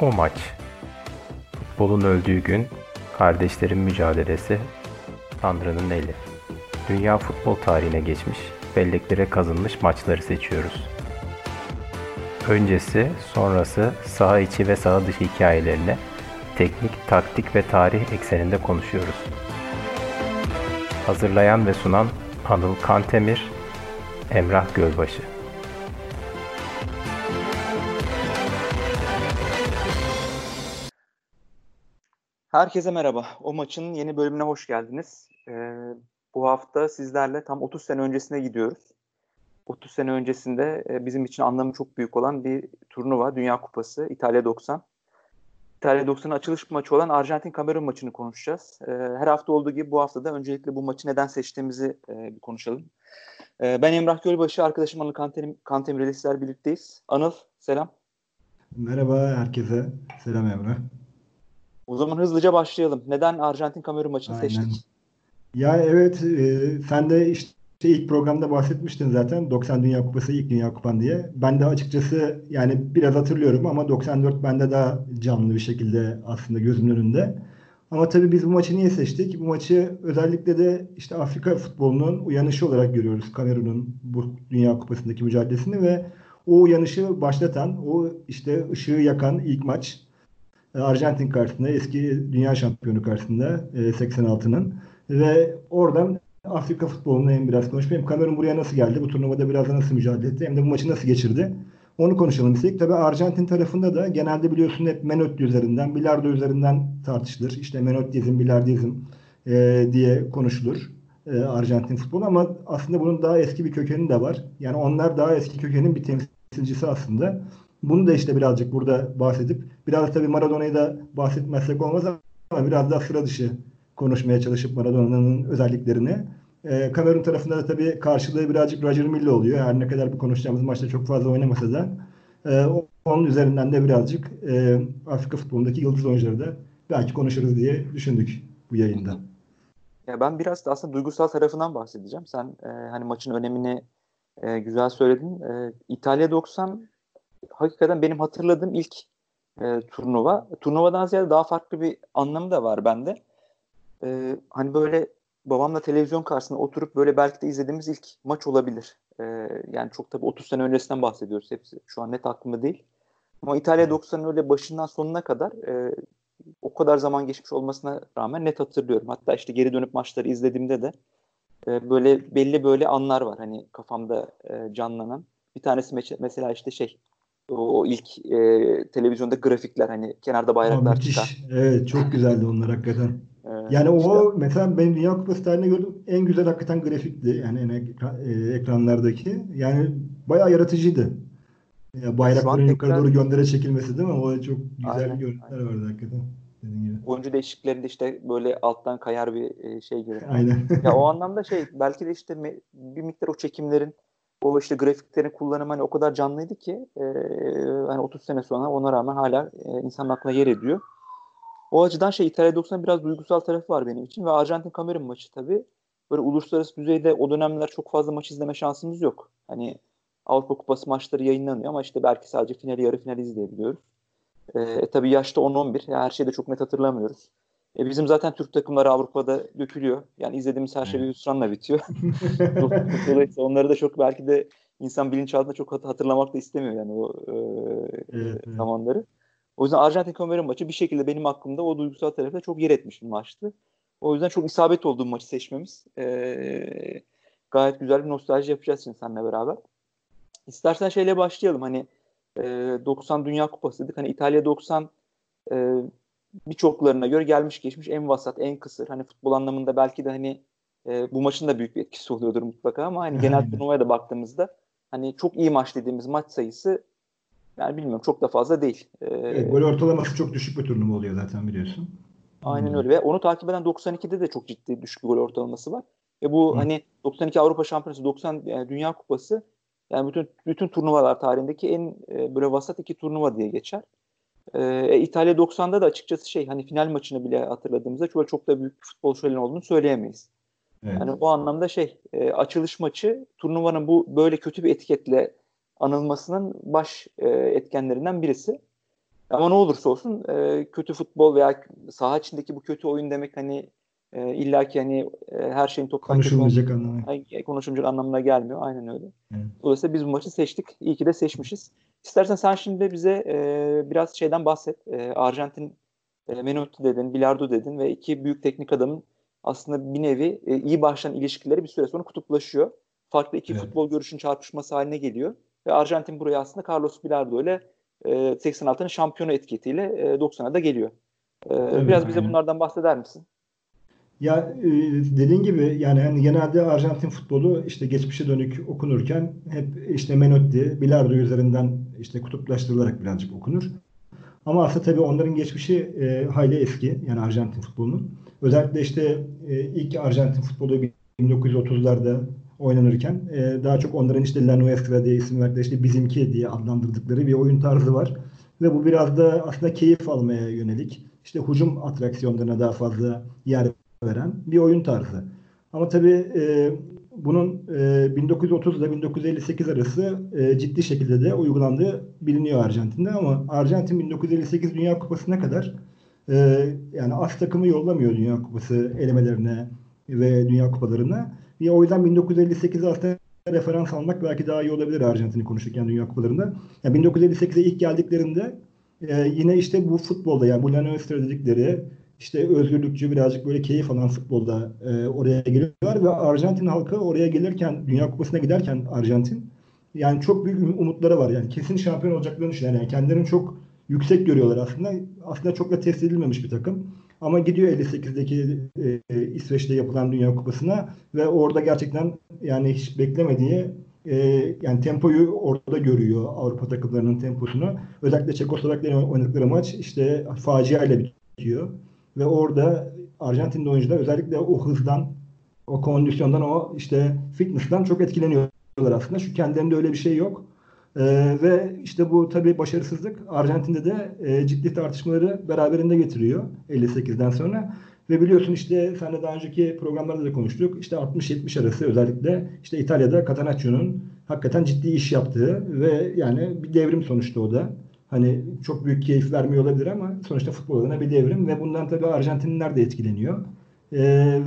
O maç. Futbolun öldüğü gün, kardeşlerin mücadelesi, Tanrı'nın eli. Dünya futbol tarihine geçmiş, belleklere kazınmış maçları seçiyoruz. Öncesi, sonrası, saha içi ve saha dışı hikayelerini teknik, taktik ve tarih ekseninde konuşuyoruz. Hazırlayan ve sunan Anıl Kantemir, Emrah Gölbaşı. Herkese merhaba. O maçın yeni bölümüne hoş geldiniz. Ee, bu hafta sizlerle tam 30 sene öncesine gidiyoruz. 30 sene öncesinde e, bizim için anlamı çok büyük olan bir turnuva, Dünya Kupası, İtalya 90. İtalya 90'ın açılış maçı olan Arjantin-Kamerun maçını konuşacağız. Ee, her hafta olduğu gibi bu hafta da öncelikle bu maçı neden seçtiğimizi e, bir konuşalım. Ee, ben Emrah Gölbaşı, arkadaşım Anıl Kantemir, Kantemir ile sizler birlikteyiz. Anıl, selam. Merhaba herkese. Selam Emre. O zaman hızlıca başlayalım. Neden Arjantin Kamerun maçını Aynen. seçtik? Ya evet e, sen de işte ilk programda bahsetmiştin zaten 90 Dünya Kupası ilk Dünya Kupan diye. Ben de açıkçası yani biraz hatırlıyorum ama 94 bende daha canlı bir şekilde aslında gözümün önünde. Ama tabii biz bu maçı niye seçtik? Bu maçı özellikle de işte Afrika futbolunun uyanışı olarak görüyoruz. Kamerun'un bu Dünya Kupası'ndaki mücadelesini ve o uyanışı başlatan, o işte ışığı yakan ilk maç Arjantin karşısında, eski dünya şampiyonu karşısında 86'nın e, ve oradan Afrika futbolunu hem biraz konuşmayayım. Kamerun buraya nasıl geldi? Bu turnuvada biraz da nasıl mücadele etti? Hem de bu maçı nasıl geçirdi? Onu konuşalım istedik. Tabii Arjantin tarafında da genelde biliyorsun hep Menotti üzerinden, Bilardo üzerinden tartışılır. İşte Menottizm, Bilardizm e, diye konuşulur e, Arjantin futbolu ama aslında bunun daha eski bir kökeni de var. Yani onlar daha eski kökenin bir temsilcisi aslında. Bunu da işte birazcık burada bahsedip biraz tabii Maradona'yı da bahsetmezsek olmaz ama biraz daha sıra dışı konuşmaya çalışıp Maradona'nın özelliklerini. E, Kamerun tarafında da tabii karşılığı birazcık Roger Milla oluyor. Her ne kadar bu konuşacağımız maçta çok fazla oynamasa da e, onun üzerinden de birazcık e, Afrika futbolundaki yıldız oyuncuları da belki konuşuruz diye düşündük bu yayında. Ya ben biraz da aslında duygusal tarafından bahsedeceğim. Sen e, hani maçın önemini e, güzel söyledin. E, İtalya 90 hakikaten benim hatırladığım ilk e, turnuva. Turnuvadan ziyade daha farklı bir anlamı da var bende. E, hani böyle babamla televizyon karşısında oturup böyle belki de izlediğimiz ilk maç olabilir. E, yani çok tabii 30 sene öncesinden bahsediyoruz hepsi. Şu an net aklımda değil. Ama İtalya 90'ın öyle başından sonuna kadar e, o kadar zaman geçmiş olmasına rağmen net hatırlıyorum. Hatta işte geri dönüp maçları izlediğimde de e, böyle belli böyle anlar var hani kafamda e, canlanan. Bir tanesi mesela işte şey o, o ilk e, televizyonda grafikler hani kenarda bayraklar Aa, çıkan. Evet çok güzeldi onlar hakikaten. Evet, yani işte. o mesela benim Dünya Kupası tarihinde gördüğüm en güzel hakikaten grafikti. Yani en ekran, e, ekranlardaki. Yani bayağı yaratıcıydı. Ya bayrakların yukarı doğru göndere çekilmesi değil mi? O çok güzel aynen, görüntüler aynen. vardı hakikaten. Gibi. Oyuncu değişikliklerinde işte böyle alttan kayar bir e, şey gibi. Aynen. ya o anlamda şey belki de işte bir miktar o çekimlerin o işte grafiklerin kullanımı hani o kadar canlıydı ki e, hani 30 sene sonra ona rağmen hala e, insanın aklına yer ediyor. O açıdan şey İtalya 90'ın biraz duygusal tarafı var benim için ve Arjantin Kamerun maçı tabii böyle uluslararası düzeyde o dönemler çok fazla maç izleme şansımız yok. Hani Avrupa Kupası maçları yayınlanıyor ama işte belki sadece finali yarı finali izleyebiliyoruz. E, tabii yaşta 10-11 yani her şeyi de çok net hatırlamıyoruz. E bizim zaten Türk takımları Avrupa'da dökülüyor. Yani izlediğimiz her şey bir hüsranla bitiyor. Dolayısıyla onları da çok belki de insan bilinçaltında çok hatırlamak da istemiyor yani o e, evet, zamanları. O yüzden Arjantin Kamerun maçı bir şekilde benim aklımda o duygusal tarafta çok yer etmiş bir maçtı. O yüzden çok isabet olduğu maçı seçmemiz. E, gayet güzel bir nostalji yapacağız şimdi seninle beraber. İstersen şeyle başlayalım. Hani e, 90 Dünya Kupası dedik. Hani İtalya 90 e, birçoklarına göre gelmiş geçmiş en vasat, en kısır. Hani futbol anlamında belki de hani e, bu maçın da büyük bir etkisi oluyordur mutlaka ama hani genel turnuvaya da baktığımızda hani çok iyi maç dediğimiz maç sayısı yani bilmiyorum çok da fazla değil. Ee, evet, gol ortalaması çok düşük bir turnuva oluyor zaten biliyorsun. Aynen hmm. öyle ve onu takip eden 92'de de çok ciddi düşük bir gol ortalaması var. Ve bu hmm. hani 92 Avrupa Şampiyonası, 90 yani Dünya Kupası yani bütün bütün turnuvalar tarihindeki en e, böyle vasat iki turnuva diye geçer. E, İtalya 90'da da açıkçası şey hani final maçını bile hatırladığımızda çok çok da büyük bir futbol şöleni olduğunu söyleyemeyiz. Evet. Yani o anlamda şey e, açılış maçı turnuvanın bu böyle kötü bir etiketle anılmasının baş e, etkenlerinden birisi. Ama ne olursa olsun e, kötü futbol veya saha içindeki bu kötü oyun demek hani e, illa ki hani e, her şeyin toptan konuşulmayacak anlamına. Konuşulmayacak anlamına gelmiyor. Aynen öyle. Evet. Dolayısıyla biz bu maçı seçtik. İyi ki de seçmişiz. İstersen sen şimdi bize e, biraz şeyden bahset. E, Arjantin e, Menotti dedin, Bilardo dedin ve iki büyük teknik adamın aslında bir nevi e, iyi başlayan ilişkileri bir süre sonra kutuplaşıyor. Farklı iki evet. futbol görüşünün çarpışması haline geliyor. Ve Arjantin buraya aslında Carlos Bilardo ile e, 86'nın şampiyonu etiketiyle e, 90'a da geliyor. E, evet, biraz bize bunlardan bahseder misin? Ya e, dediğin gibi yani hani genelde Arjantin futbolu işte geçmişe dönük okunurken hep işte Menotti, Bilardo üzerinden işte kutuplaştırılarak birazcık okunur. Ama aslında tabii onların geçmişi e, hayli eski yani Arjantin futbolunun. Özellikle işte e, ilk Arjantin futbolu 1930'larda oynanırken e, daha çok onların işte La Nuestra diye isim verdiği işte bizimki diye adlandırdıkları bir oyun tarzı var. Ve bu biraz da aslında keyif almaya yönelik işte hücum atraksiyonlarına daha fazla yer veren bir oyun tarzı. Ama tabii e, bunun e, 1930 ile 1958 arası e, ciddi şekilde de uygulandığı biliniyor Arjantin'de ama Arjantin 1958 Dünya Kupası'na kadar e, yani az takımı yollamıyor Dünya Kupası elemelerine ve Dünya Kupalarına. Ve o yüzden 1958'e aslında referans almak belki daha iyi olabilir Arjantin'i konuşurken Dünya Kupalarında. Yani 1958'e ilk geldiklerinde e, yine işte bu futbolda yani bu La Nuestra dedikleri işte özgürlükçü birazcık böyle keyif alan futbolda e, oraya geliyorlar ve Arjantin halkı oraya gelirken Dünya Kupası'na giderken Arjantin yani çok büyük umutları var. Yani kesin şampiyon olacaklarını düşünüyorlar. Yani kendilerini çok yüksek görüyorlar aslında. Aslında çok da test edilmemiş bir takım. Ama gidiyor 58'deki e, İsveç'te yapılan Dünya Kupası'na ve orada gerçekten yani hiç beklemediği e, yani tempoyu orada görüyor Avrupa takımlarının temposunu. Özellikle Çekoslovakların oynadıkları maç işte facia bitiyor. Ve orada Arjantinli oyuncular özellikle o hızdan, o kondisyondan, o işte fitness'tan çok etkileniyorlar aslında. Şu kendilerinde öyle bir şey yok. Ee, ve işte bu tabii başarısızlık Arjantin'de de e, ciddi tartışmaları beraberinde getiriyor 58'den sonra. Ve biliyorsun işte senle daha önceki programlarda da konuştuk. İşte 60-70 arası özellikle işte İtalya'da Catanaccio'nun hakikaten ciddi iş yaptığı ve yani bir devrim sonuçta o da. Hani çok büyük keyif vermiyor olabilir ama sonuçta futbol adına bir devrim ve bundan tabii Arjantinliler de etkileniyor. Ee,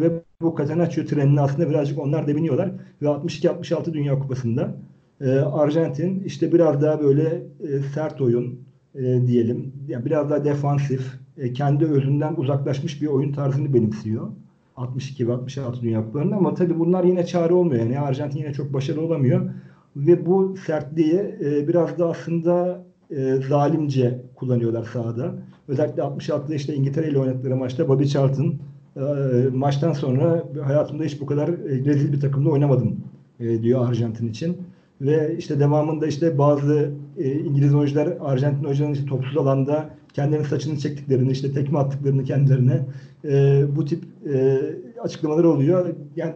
ve bu Catenaccio trenini aslında birazcık onlar da biniyorlar. Ve 62-66 Dünya Kupası'nda e, Arjantin işte biraz daha böyle e, sert oyun e, diyelim. Yani biraz daha defansif, e, kendi özünden uzaklaşmış bir oyun tarzını benimsiyor. 62 ve 66 Dünya Kupalarında ama tabii bunlar yine çare olmuyor. Yani Arjantin yine çok başarılı olamıyor. Ve bu sertliği e, biraz da aslında e, zalimce kullanıyorlar sahada. Özellikle 66'da işte İngiltere ile oynadıkları maçta Bobby Charlton e, maçtan sonra hayatımda hiç bu kadar e, rezil bir takımda oynamadım e, diyor Arjantin için. Ve işte devamında işte bazı İngiliz oyuncular Arjantin oyuncuların işte topsuz alanda kendilerinin saçını çektiklerini, işte tekme attıklarını kendilerine e, bu tip e, açıklamalar oluyor. Yani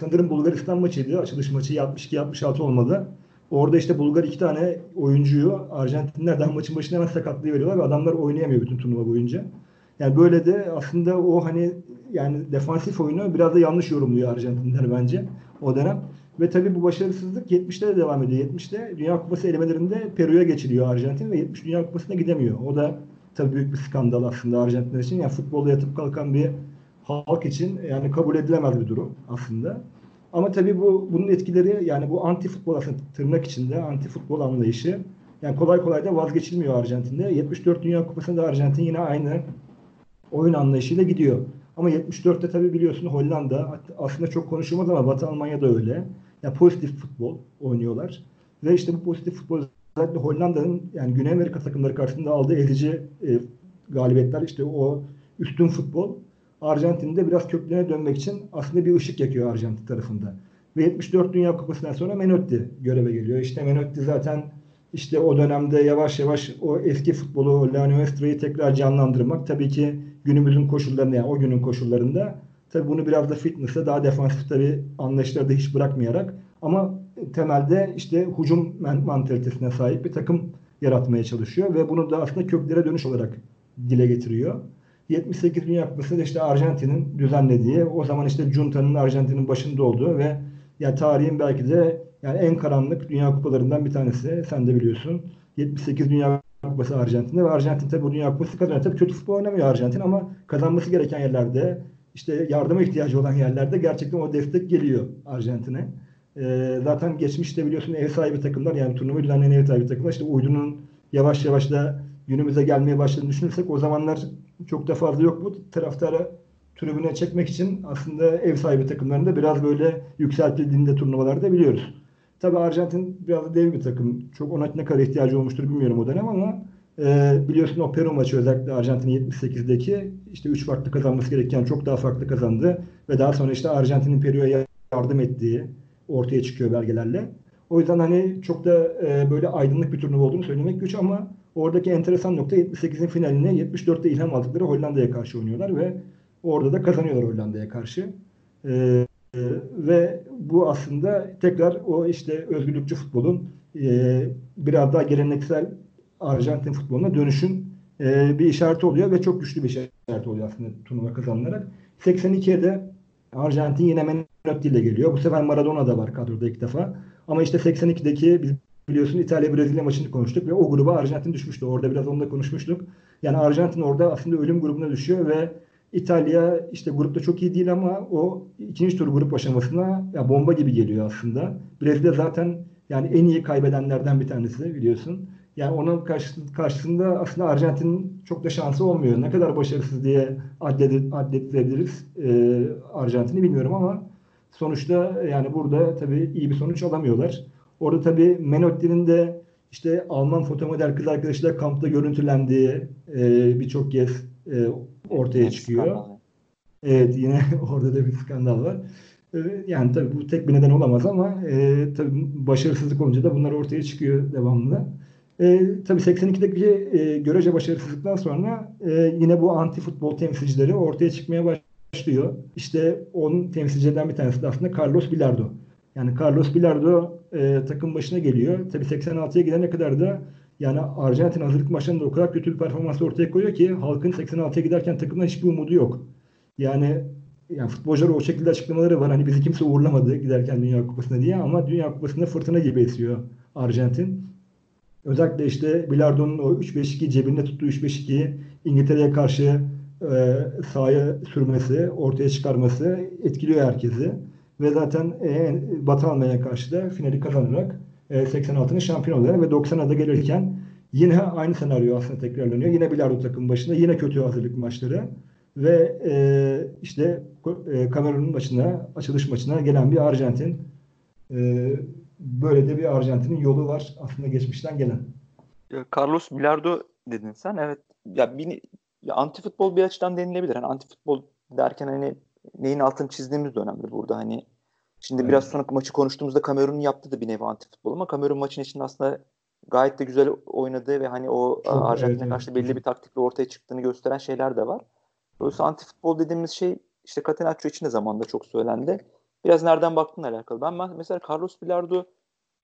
sanırım Bulgaristan maçıydı. Açılış maçı 62-66 olmadı. Orada işte Bulgar iki tane oyuncuyu Arjantinlerden maçın başına hemen sakatlığı veriyorlar ve adamlar oynayamıyor bütün turnuva boyunca. Yani böyle de aslında o hani yani defansif oyunu biraz da yanlış yorumluyor Arjantinler bence o dönem. Ve tabii bu başarısızlık 70'te de devam ediyor. 70'te Dünya Kupası elemelerinde Peru'ya geçiliyor Arjantin ve 70 Dünya Kupası'na gidemiyor. O da tabii büyük bir skandal aslında Arjantinler için. Yani futbolda yatıp kalkan bir halk için yani kabul edilemez bir durum aslında. Ama tabii bu bunun etkileri yani bu anti futbol aslında tırnak içinde anti futbol anlayışı yani kolay kolay da vazgeçilmiyor Arjantin'de. 74 Dünya Kupası'nda Arjantin yine aynı oyun anlayışıyla gidiyor. Ama 74'te tabii biliyorsun Hollanda aslında çok konuşulmaz ama Batı Almanya da öyle. Yani pozitif futbol oynuyorlar. Ve işte bu pozitif futbol özellikle Hollanda'nın yani Güney Amerika takımları karşısında aldığı ezici e, galibiyetler işte o üstün futbol Arjantin'de biraz köklerine dönmek için aslında bir ışık yakıyor Arjantin tarafında. Ve 74 Dünya Kupası'ndan sonra Menotti göreve geliyor. İşte Menotti zaten işte o dönemde yavaş yavaş o eski futbolu La Nuestra'yı tekrar canlandırmak tabii ki günümüzün koşullarında yani o günün koşullarında tabii bunu biraz da fitness'e daha defansif tabii anlayışları da hiç bırakmayarak ama temelde işte hücum mantalitesine sahip bir takım yaratmaya çalışıyor ve bunu da aslında köklere dönüş olarak dile getiriyor. 78 Dünya Kupası'nda işte Arjantin'in düzenlediği, o zaman işte Junta'nın Arjantin'in başında olduğu ve yani tarihin belki de yani en karanlık Dünya Kupalarından bir tanesi. Sen de biliyorsun. 78 Dünya Kupası Arjantin'de ve Arjantin tabii bu Dünya Kupası kazanıyor. Tabii kötü futbol oynamıyor Arjantin ama kazanması gereken yerlerde işte yardıma ihtiyacı olan yerlerde gerçekten o destek geliyor Arjantin'e. Ee, zaten geçmişte biliyorsun ev sahibi takımlar yani turnuva düzenleyen ev sahibi takımlar işte uydunun yavaş yavaş da günümüze gelmeye başladığını düşünürsek o zamanlar çok da fazla yok bu. Taraftarı tribüne çekmek için aslında ev sahibi takımlarında biraz böyle yükseltildiğinde turnuvalarda biliyoruz. Tabi Arjantin biraz dev bir takım. Çok ona ne kadar ihtiyacı olmuştur bilmiyorum o dönem ama e, biliyorsun o Peru maçı özellikle Arjantin'in 78'deki işte 3 farklı kazanması gereken çok daha farklı kazandı ve daha sonra işte Arjantin'in Peru'ya yardım ettiği ortaya çıkıyor belgelerle. O yüzden hani çok da e, böyle aydınlık bir turnuva olduğunu söylemek güç ama oradaki enteresan nokta 78'in finaline 74'te ilham aldıkları Hollanda'ya karşı oynuyorlar ve orada da kazanıyorlar Hollanda'ya karşı. E, e, ve bu aslında tekrar o işte özgürlükçü futbolun e, biraz daha geleneksel Arjantin futboluna dönüşün e, bir işareti oluyor ve çok güçlü bir işareti oluyor aslında turnuva kazanılarak. 82'de de Arjantin yine Menotti ile geliyor. Bu sefer Maradona da var kadroda ilk defa. Ama işte 82'deki biz biliyorsun İtalya-Brezilya maçını konuştuk ve o gruba Arjantin düşmüştü. Orada biraz onunla konuşmuştuk. Yani Arjantin orada aslında ölüm grubuna düşüyor ve İtalya işte grupta çok iyi değil ama o ikinci tur grup aşamasına ya bomba gibi geliyor aslında. Brezilya zaten yani en iyi kaybedenlerden bir tanesi biliyorsun. Yani onun karşısında aslında Arjantin'in çok da şansı olmuyor. Ne kadar başarısız diye adlet, adletleyebiliriz e, Arjantin'i bilmiyorum ama sonuçta yani burada tabii iyi bir sonuç alamıyorlar. Orada tabii Menotti'nin de işte Alman fotomodel kız arkadaşıyla kampta görüntülendiği e, birçok kez e, ortaya çıkıyor. Evet yine orada da bir skandal var. E, yani tabii bu tek bir neden olamaz ama e, tabii başarısızlık olunca da bunlar ortaya çıkıyor devamlı. E, tabii 82'deki e, görece başarısızlıktan sonra e, yine bu anti futbol temsilcileri ortaya çıkmaya başlıyor. İşte onun temsilcilerden bir tanesi de aslında Carlos Bilardo. Yani Carlos Bilardo e, takım başına geliyor. Tabii 86'ya gidene kadar da yani Arjantin hazırlık maçlarında o kadar kötü bir performans ortaya koyuyor ki halkın 86'ya giderken takımdan hiçbir umudu yok. Yani yani futbolcular o şekilde açıklamaları var. Hani bizi kimse uğurlamadı giderken Dünya Kupası'na diye ama Dünya Kupası'nda fırtına gibi esiyor Arjantin. Özellikle işte Bilardo'nun o 3-5-2 cebinde tuttuğu 3-5-2'yi İngiltere'ye karşı e, sahaya sürmesi, ortaya çıkarması etkiliyor herkesi. Ve zaten e, Batı Almanya'ya karşı da finali kazanarak e, 86'nın şampiyon oluyor ve 90'a da gelirken yine aynı senaryo aslında tekrarlanıyor. Yine Bilardo takım başında yine kötü hazırlık maçları ve e, işte e, Kamerun'un başına açılış maçına gelen bir Arjantin e, böyle de bir Arjantin'in yolu var aslında geçmişten gelen. Carlos Bilardo dedin sen evet ya bir ya anti futbol bir açıdan denilebilir. Hani anti futbol derken hani neyin altını çizdiğimiz de önemli burada. Hani şimdi evet. biraz sonra maçı konuştuğumuzda Kamerun'un yaptığı da bir nevi anti futbol ama Kamerun maçın içinde aslında gayet de güzel oynadığı ve hani o Arjantin'e evet, karşı belli bir taktikle ortaya çıktığını gösteren şeyler de var. Dolayısıyla anti futbol dediğimiz şey işte Catenaccio için de zamanda çok söylendi. Biraz nereden baktığınla alakalı. Ben mesela Carlos Bilardo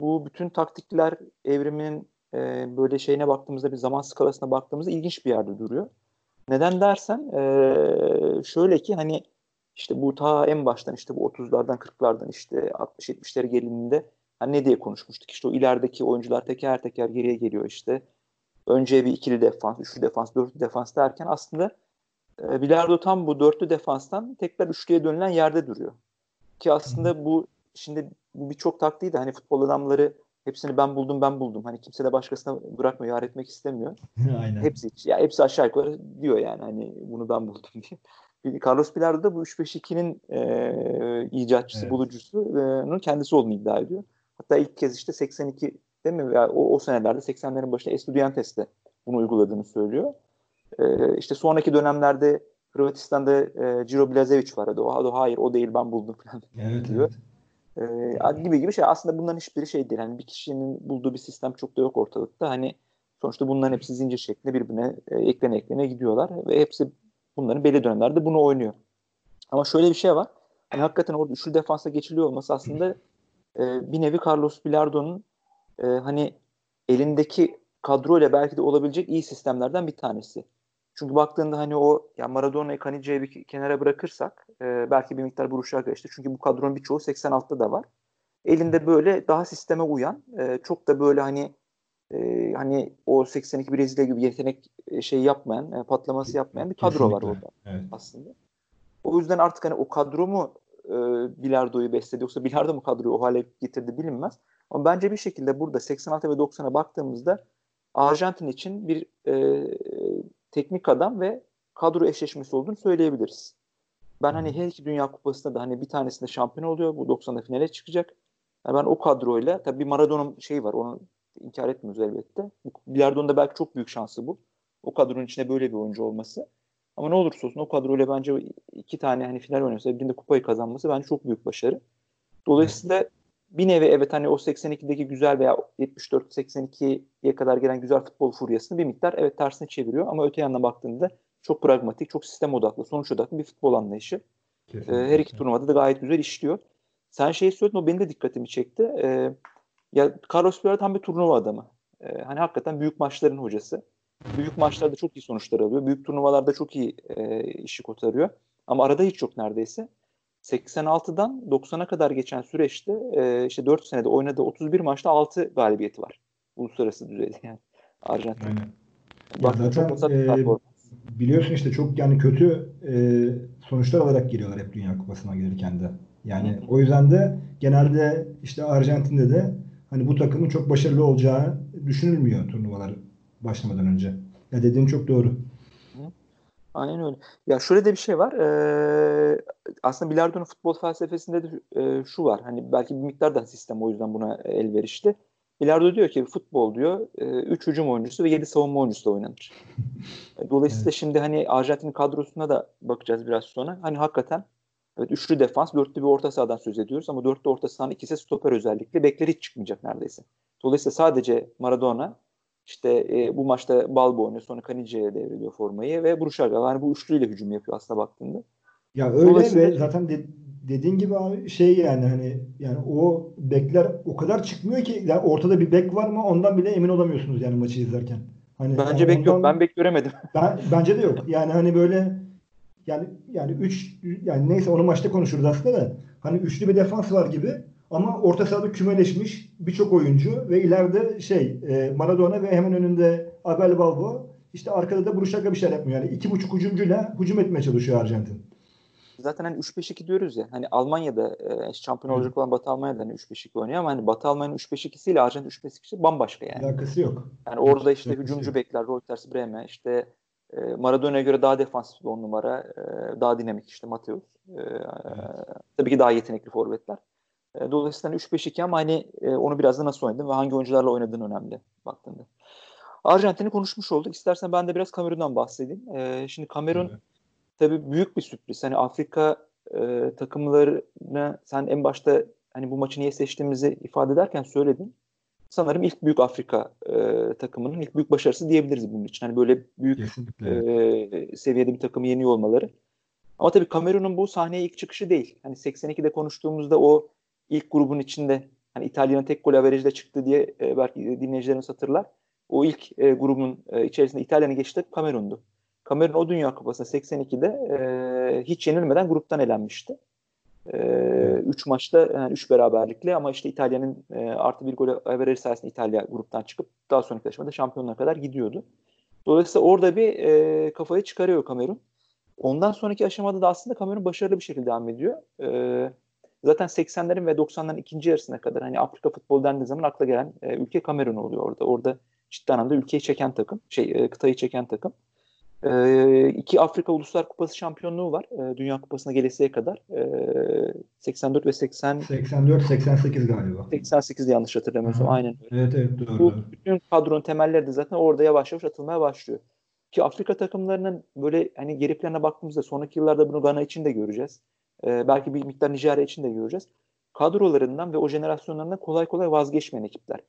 bu bütün taktikler evriminin e, böyle şeyine baktığımızda bir zaman skalasına baktığımızda ilginç bir yerde duruyor. Neden dersen e, şöyle ki hani işte bu ta en baştan işte bu 30'lardan 40'lardan işte 60-70'lere gelindiğinde hani ne diye konuşmuştuk işte o ilerideki oyuncular teker teker geriye geliyor işte. Önce bir ikili defans, üçlü defans, dörtlü defans derken aslında e, Bilardo tam bu dörtlü defanstan tekrar üçlüye dönülen yerde duruyor. Ki aslında bu şimdi bu birçok taktiği de hani futbol adamları hepsini ben buldum ben buldum. Hani kimse de başkasına bırakmıyor, yar etmek istemiyor. Aynen. Hepsi ya hepsi aşağı yukarı diyor yani hani bunu ben buldum diye. Carlos Bilardo da bu 3-5-2'nin e, icatçısı, evet. bulucusunun kendisi olduğunu iddia ediyor. Hatta ilk kez işte 82 değil mi? Yani o, o senelerde 80'lerin başında Estudiantes'te bunu uyguladığını söylüyor. E, işte sonraki dönemlerde Hırvatistan'da e, Ciro Blazevic var. O, o hayır o değil ben buldum falan evet, diyor. Evet. E, gibi gibi şey. Aslında bunların hiçbiri şey değil. Hani bir kişinin bulduğu bir sistem çok da yok ortalıkta. Hani sonuçta bunların hepsi zincir şeklinde birbirine e, eklene eklene gidiyorlar ve hepsi bunların belli dönemlerde bunu oynuyor. Ama şöyle bir şey var. Hani hakikaten orada üçlü defansa geçiliyor olması aslında e, bir nevi Carlos Bilardo'nun e, hani elindeki kadroyla belki de olabilecek iyi sistemlerden bir tanesi. Çünkü baktığında hani o ya Maradona'yı Kanici'ye bir kenara bırakırsak e, belki bir miktar Buruşak'a işte çünkü bu kadronun birçoğu 86'da da var. Elinde böyle daha sisteme uyan e, çok da böyle hani e, hani o 82 Brezilya gibi yetenek şey yapmayan, e, patlaması yapmayan bir kadro var orada evet. aslında. O yüzden artık hani o kadro mu e, Bilardo'yu besledi yoksa Bilardo mu kadroyu o hale getirdi bilinmez. Ama bence bir şekilde burada 86 ve 90'a baktığımızda Arjantin için bir e, teknik adam ve kadro eşleşmesi olduğunu söyleyebiliriz. Ben hani her iki Dünya Kupası'nda da hani bir tanesinde şampiyon oluyor. Bu 90'da finale çıkacak. Yani ben o kadroyla tabii Maradona'nın şeyi var. Onu inkar etmiyoruz elbette. Bilardo'nun da belki çok büyük şansı bu. O kadronun içinde böyle bir oyuncu olması. Ama ne olursa olsun o kadroyla bence iki tane hani final oynuyorsa birinde kupayı kazanması bence çok büyük başarı. Dolayısıyla bir nevi evet hani o 82'deki güzel veya 74-82'ye kadar gelen güzel futbol furyasını bir miktar evet tersine çeviriyor ama öte yandan baktığında çok pragmatik, çok sistem odaklı, sonuç odaklı bir futbol anlayışı. Ee, her iki turnuvada da gayet güzel işliyor. Sen şeyi söyledin o benim de dikkatimi çekti. Ee, ya Carlos Pereira tam bir turnuva adamı. Ee, hani hakikaten büyük maçların hocası. Büyük maçlarda çok iyi sonuçlar alıyor. Büyük turnuvalarda çok iyi e, işi kotarıyor. Ama arada hiç yok neredeyse. 86'dan 90'a kadar geçen süreçte e, işte 4 senede oynadığı 31 maçta 6 galibiyeti var. Uluslararası düzeyde yani Arjantin. Aynen. Bak, zaten çok e, biliyorsun işte çok yani kötü e, sonuçlar alarak geliyorlar hep Dünya Kupası'na gelirken de. Yani Hı. o yüzden de genelde işte Arjantin'de de hani bu takımın çok başarılı olacağı düşünülmüyor turnuvalar başlamadan önce. Ya dediğin çok doğru. Aynen öyle. Ya şöyle de bir şey var. Ee, aslında Bilardo'nun futbol felsefesinde de e, şu var. Hani belki bir miktar da sistem o yüzden buna elverişli. Bilardo diyor ki futbol diyor 3 e, hücum oyuncusu ve 7 savunma oyuncusu oynanır. Dolayısıyla evet. şimdi hani Arjantin kadrosuna da bakacağız biraz sonra. Hani hakikaten evet üçlü defans, dörtlü bir orta sahadan söz ediyoruz ama dörtlü orta sahanın ikisi stoper özellikle. Bekleri hiç çıkmayacak neredeyse. Dolayısıyla sadece Maradona işte e, bu maçta Balbo oynuyor. Sonra Kanici'ye devriliyor formayı ve Bruşaga. Yani bu üçlüyle hücum yapıyor aslında baktığında. Ya öyle ve zaten de, dediğin gibi abi şey yani hani yani o bekler o kadar çıkmıyor ki yani ortada bir bek var mı ondan bile emin olamıyorsunuz yani maçı izlerken. Hani bence yani bek ondan, yok. Ben bek göremedim. Ben, bence de yok. Yani hani böyle yani yani üç yani neyse onu maçta konuşuruz aslında da hani üçlü bir defans var gibi ama orta sahada kümeleşmiş birçok oyuncu ve ileride şey e, Maradona ve hemen önünde Abel Balbo işte arkada da Bruşaka bir şey yapmıyor. Yani iki buçuk hücumcuyla hücum etmeye çalışıyor Arjantin. Zaten hani 3-5-2 diyoruz ya. Hani Almanya'da e, şampiyon olacak olan Batı Almanya'da hani 3-5-2 oynuyor ama hani Batı Almanya'nın 3-5-2'si ile Arjantin 3-5-2'si bambaşka yani. Alakası yok. Yani orada işte Alakası hücumcu yok. bekler, Reuters, Breme, işte e, Maradona'ya göre daha defansif bir on numara, e, daha dinamik işte Mateus. E, evet. Tabii ki daha yetenekli forvetler. E, dolayısıyla 3-5-2 hani ama hani e, onu biraz da nasıl oynadın ve hangi oyuncularla oynadığın önemli baktığında. Arjantin'i konuşmuş olduk. İstersen ben de biraz Kamerun'dan bahsedeyim. E, şimdi Kamerun evet. tabii büyük bir sürpriz. Hani Afrika e, takımlarını sen en başta hani bu maçı niye seçtiğimizi ifade ederken söyledin. Sanırım ilk büyük Afrika e, takımının ilk büyük başarısı diyebiliriz bunun için. Hani böyle büyük e, seviyede bir takımı yeniyor olmaları. Ama tabii Kamerun'un bu sahneye ilk çıkışı değil. Hani 82'de konuştuğumuzda o ilk grubun içinde hani İtalya'nın tek gol averajda çıktı diye e, belki dinleyicilerimiz hatırlar. O ilk e, grubun e, içerisinde İtalya'nın geçti Kamerun'du. Kamerun o Dünya Kupası'nda 82'de e, hiç yenilmeden gruptan elenmişti. 3 e, üç maçta yani üç beraberlikle ama işte İtalya'nın e, artı bir gol averajı sayesinde İtalya gruptan çıkıp daha sonraki aşamada şampiyonluğa kadar gidiyordu. Dolayısıyla orada bir e, kafayı çıkarıyor Kamerun. Ondan sonraki aşamada da aslında Kamerun başarılı bir şekilde devam ediyor. E, Zaten 80'lerin ve 90'ların ikinci yarısına kadar hani Afrika futbol dendiği zaman akla gelen e, ülke Kamerun oluyor orada. Orada ciddi anlamda ülkeyi çeken takım, şey e, kıtayı çeken takım. E, iki Afrika Uluslar Kupası şampiyonluğu var. E, Dünya Kupası'na gelesiye kadar. E, 84 ve 80 84 88 galiba. 88 yanlış hatırlamıyorsam. Aynen öyle. Evet evet doğru. Bu bütün kadronun temelleri de zaten orada yavaş yavaş atılmaya başlıyor. Ki Afrika takımlarının böyle hani geri plana baktığımızda sonraki yıllarda bunu Gana için de göreceğiz e, belki bir miktar Nijerya için de göreceğiz. Kadrolarından ve o jenerasyonlarından kolay kolay vazgeçmeyen ekipler.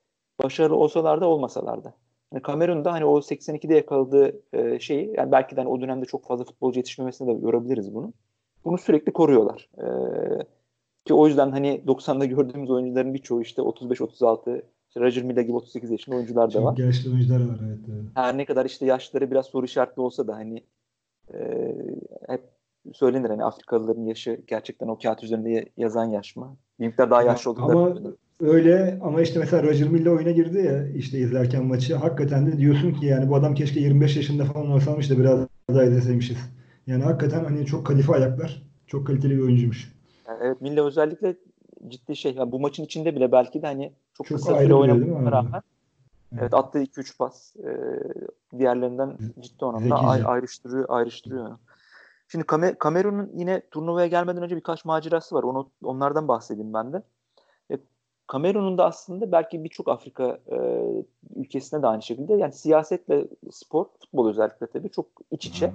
Başarılı olsalar da olmasalar da. Yani Kamerun'da hani o 82'de yakaladığı e, şeyi yani belki de hani o dönemde çok fazla futbolcu yetişmemesine de yorabiliriz bunu. Bunu sürekli koruyorlar. E, ki o yüzden hani 90'da gördüğümüz oyuncuların birçoğu işte 35-36 işte Roger Milla gibi 38 yaşında oyuncular da var. Çok yaşlı oyuncular var evet, evet. Her ne kadar işte yaşları biraz soru işaretli olsa da hani e, hep söylenir hani Afrikalıların yaşı gerçekten o kağıt üzerinde yazan yaş mı? Miktar daha yaşlı oldukları Ama Öyle ama işte mesela Roger Milla oyuna girdi ya işte izlerken maçı. Hakikaten de diyorsun ki yani bu adam keşke 25 yaşında falan olsaymış da biraz daha izleseymişiz. Yani hakikaten hani çok kalife ayaklar. Çok kaliteli bir oyuncuymuş. Yani evet Milla özellikle ciddi şey. Yani bu maçın içinde bile belki de hani çok, çok kısa süre oynamasına rağmen evet. evet attığı 2-3 pas e, diğerlerinden ciddi anlamda ay, ayrıştırıyor, ayrıştırıyor. Şimdi Kamer Kamerun'un yine turnuvaya gelmeden önce birkaç macerası var. Onu onlardan bahsedeyim ben de. Kamerun'un da aslında belki birçok Afrika e, ülkesinde de aynı şekilde yani siyasetle spor, futbol özellikle tabii çok iç içe.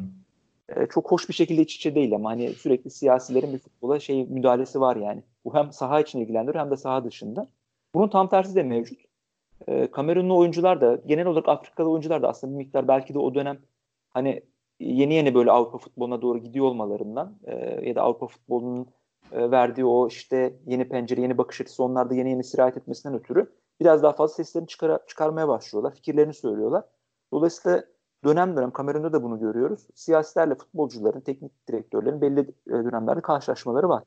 E, çok hoş bir şekilde iç içe değil ama hani sürekli siyasilerin bir futbola şey müdahalesi var yani. Bu hem saha için ilgilendiriyor hem de saha dışında. Bunun tam tersi de mevcut. E, Kamerunlu oyuncular da genel olarak Afrikalı oyuncular da aslında bir miktar belki de o dönem hani yeni yeni böyle Avrupa futboluna doğru gidiyor olmalarından e, ya da Avrupa futbolunun e, verdiği o işte yeni pencere, yeni bakış açısı onlarda yeni yeni sirayet etmesinden ötürü biraz daha fazla seslerini çıkar çıkarmaya başlıyorlar. Fikirlerini söylüyorlar. Dolayısıyla dönem dönem Kamerun'da da bunu görüyoruz. Siyasilerle futbolcuların, teknik direktörlerin belli e, dönemlerde karşılaşmaları var.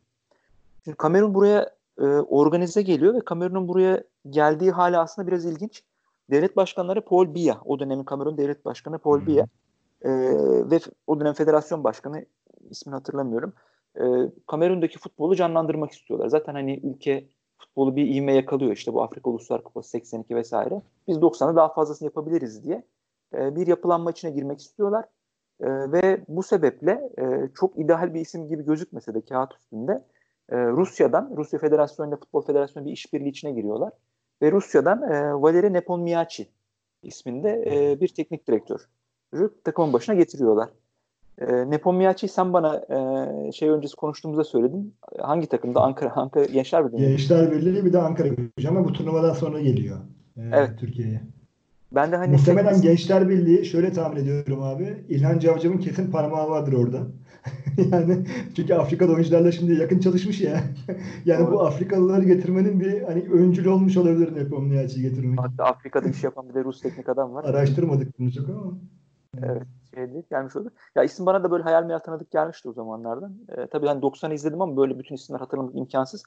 Şimdi Kamerun buraya e, organize geliyor ve Kamerun'un buraya geldiği hali aslında biraz ilginç. Devlet başkanları Paul Biya, o dönemin Kamerun devlet başkanı Paul Biya e, ve o dönem federasyon başkanı ismini hatırlamıyorum. E, Kamerun'daki futbolu canlandırmak istiyorlar. Zaten hani ülke futbolu bir ivme yakalıyor işte bu Afrika Uluslar Kupası 82 vesaire. Biz 90'da daha fazlasını yapabiliriz diye e, bir yapılanma içine girmek istiyorlar. E, ve bu sebeple e, çok ideal bir isim gibi gözükmese de kağıt üstünde e, Rusya'dan, Rusya Federasyonu ile Futbol Federasyonu bir işbirliği içine giriyorlar. Ve Rusya'dan e, Valeri Nepomniachtchi isminde e, bir teknik direktör takımın başına getiriyorlar. E, Nepomniachtchi sen bana e, şey öncesi konuştuğumuzda söyledin. Hangi takımda? Ankara, Ankara Gençler Birliği. Gençler Birliği bir de Ankara Gücü ama bu turnuvadan sonra geliyor e, evet. Türkiye'ye. Ben de hani Muhtemelen şey... Gençler Birliği şöyle tahmin ediyorum abi. İlhan Cavcav'ın kesin parmağı vardır orada. yani çünkü Afrika'da oyuncularla şimdi yakın çalışmış ya. yani Doğru. bu Afrikalıları getirmenin bir hani öncül olmuş olabilir Nepomniachtchi'yi getirmek. Hatta Afrika'da iş yapan bir de Rus teknik adam var. Araştırmadık bunu çok ama. Evet şey gelmiş oldu. Ya isim bana da böyle hayal meyal tanıdık gelmişti o zamanlardan. Ee, tabii hani 90'ı izledim ama böyle bütün isimler hatırlamak imkansız.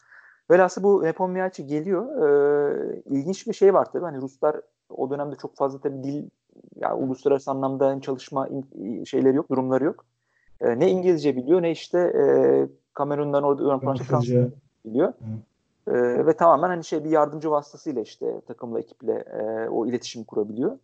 Velhasıl bu Nepomniachtchi geliyor. Ee, ilginç bir şey var tabii. Hani Ruslar o dönemde çok fazla tabii dil yani uluslararası anlamda çalışma şeyleri yok, durumları yok. E, ne İngilizce biliyor ne işte e, Kamerun'dan orada planda Fransızca biliyor. E, ve tamamen hani şey bir yardımcı vasıtasıyla işte takımla ekiple e, o iletişim kurabiliyor.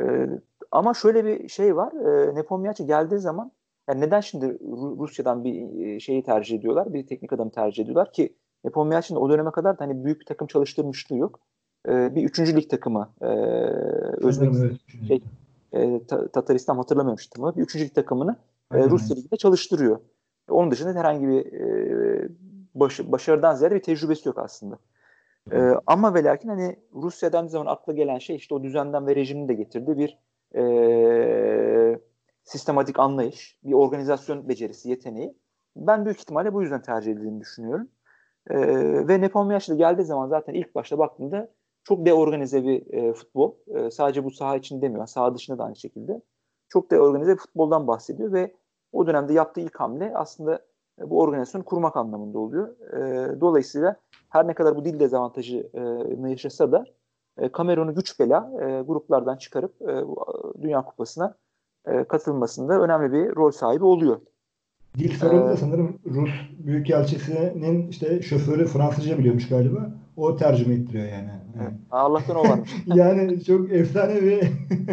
E, ama şöyle bir şey var. E, Nepomniachtchi geldiği zaman yani neden şimdi Rusya'dan bir e, şeyi tercih ediyorlar? Bir teknik adamı tercih ediyorlar ki Nepomniachtchi'nin o döneme kadar da hani büyük bir takım çalıştırmışlığı yok. E, bir üçüncü lig takımı e, Özbekistan evet. şey, e, Tataristan hatırlamıyorum takımı. Bir üçüncü lig takımını e, Rusya Ligi'nde çalıştırıyor. Onun dışında herhangi bir e, baş, başarıdan ziyade bir tecrübesi yok aslında. E, ama ve lakin hani Rusya'dan zaman akla gelen şey işte o düzenden ve rejimin de getirdiği bir e, sistematik anlayış, bir organizasyon becerisi, yeteneği. Ben büyük ihtimalle bu yüzden tercih edildiğini düşünüyorum. E, ve Nepomniachtchi geldiği zaman zaten ilk başta baktığımda çok deorganize bir e, futbol. E, sadece bu saha için demiyor. Saha dışında da aynı şekilde. Çok deorganize bir futboldan bahsediyor ve o dönemde yaptığı ilk hamle aslında e, bu organizasyonu kurmak anlamında oluyor. E, dolayısıyla her ne kadar bu dil dezavantajını yaşasa da e, Kamerun'u güç bela e, gruplardan çıkarıp e, Dünya Kupası'na e, katılmasında önemli bir rol sahibi oluyor. Dil sorunu da ee, sanırım Rus Büyükelçisi'nin işte şoförü Fransızca biliyormuş galiba. O tercüme ettiriyor yani. Evet. Allah'tan o varmış. yani çok efsane bir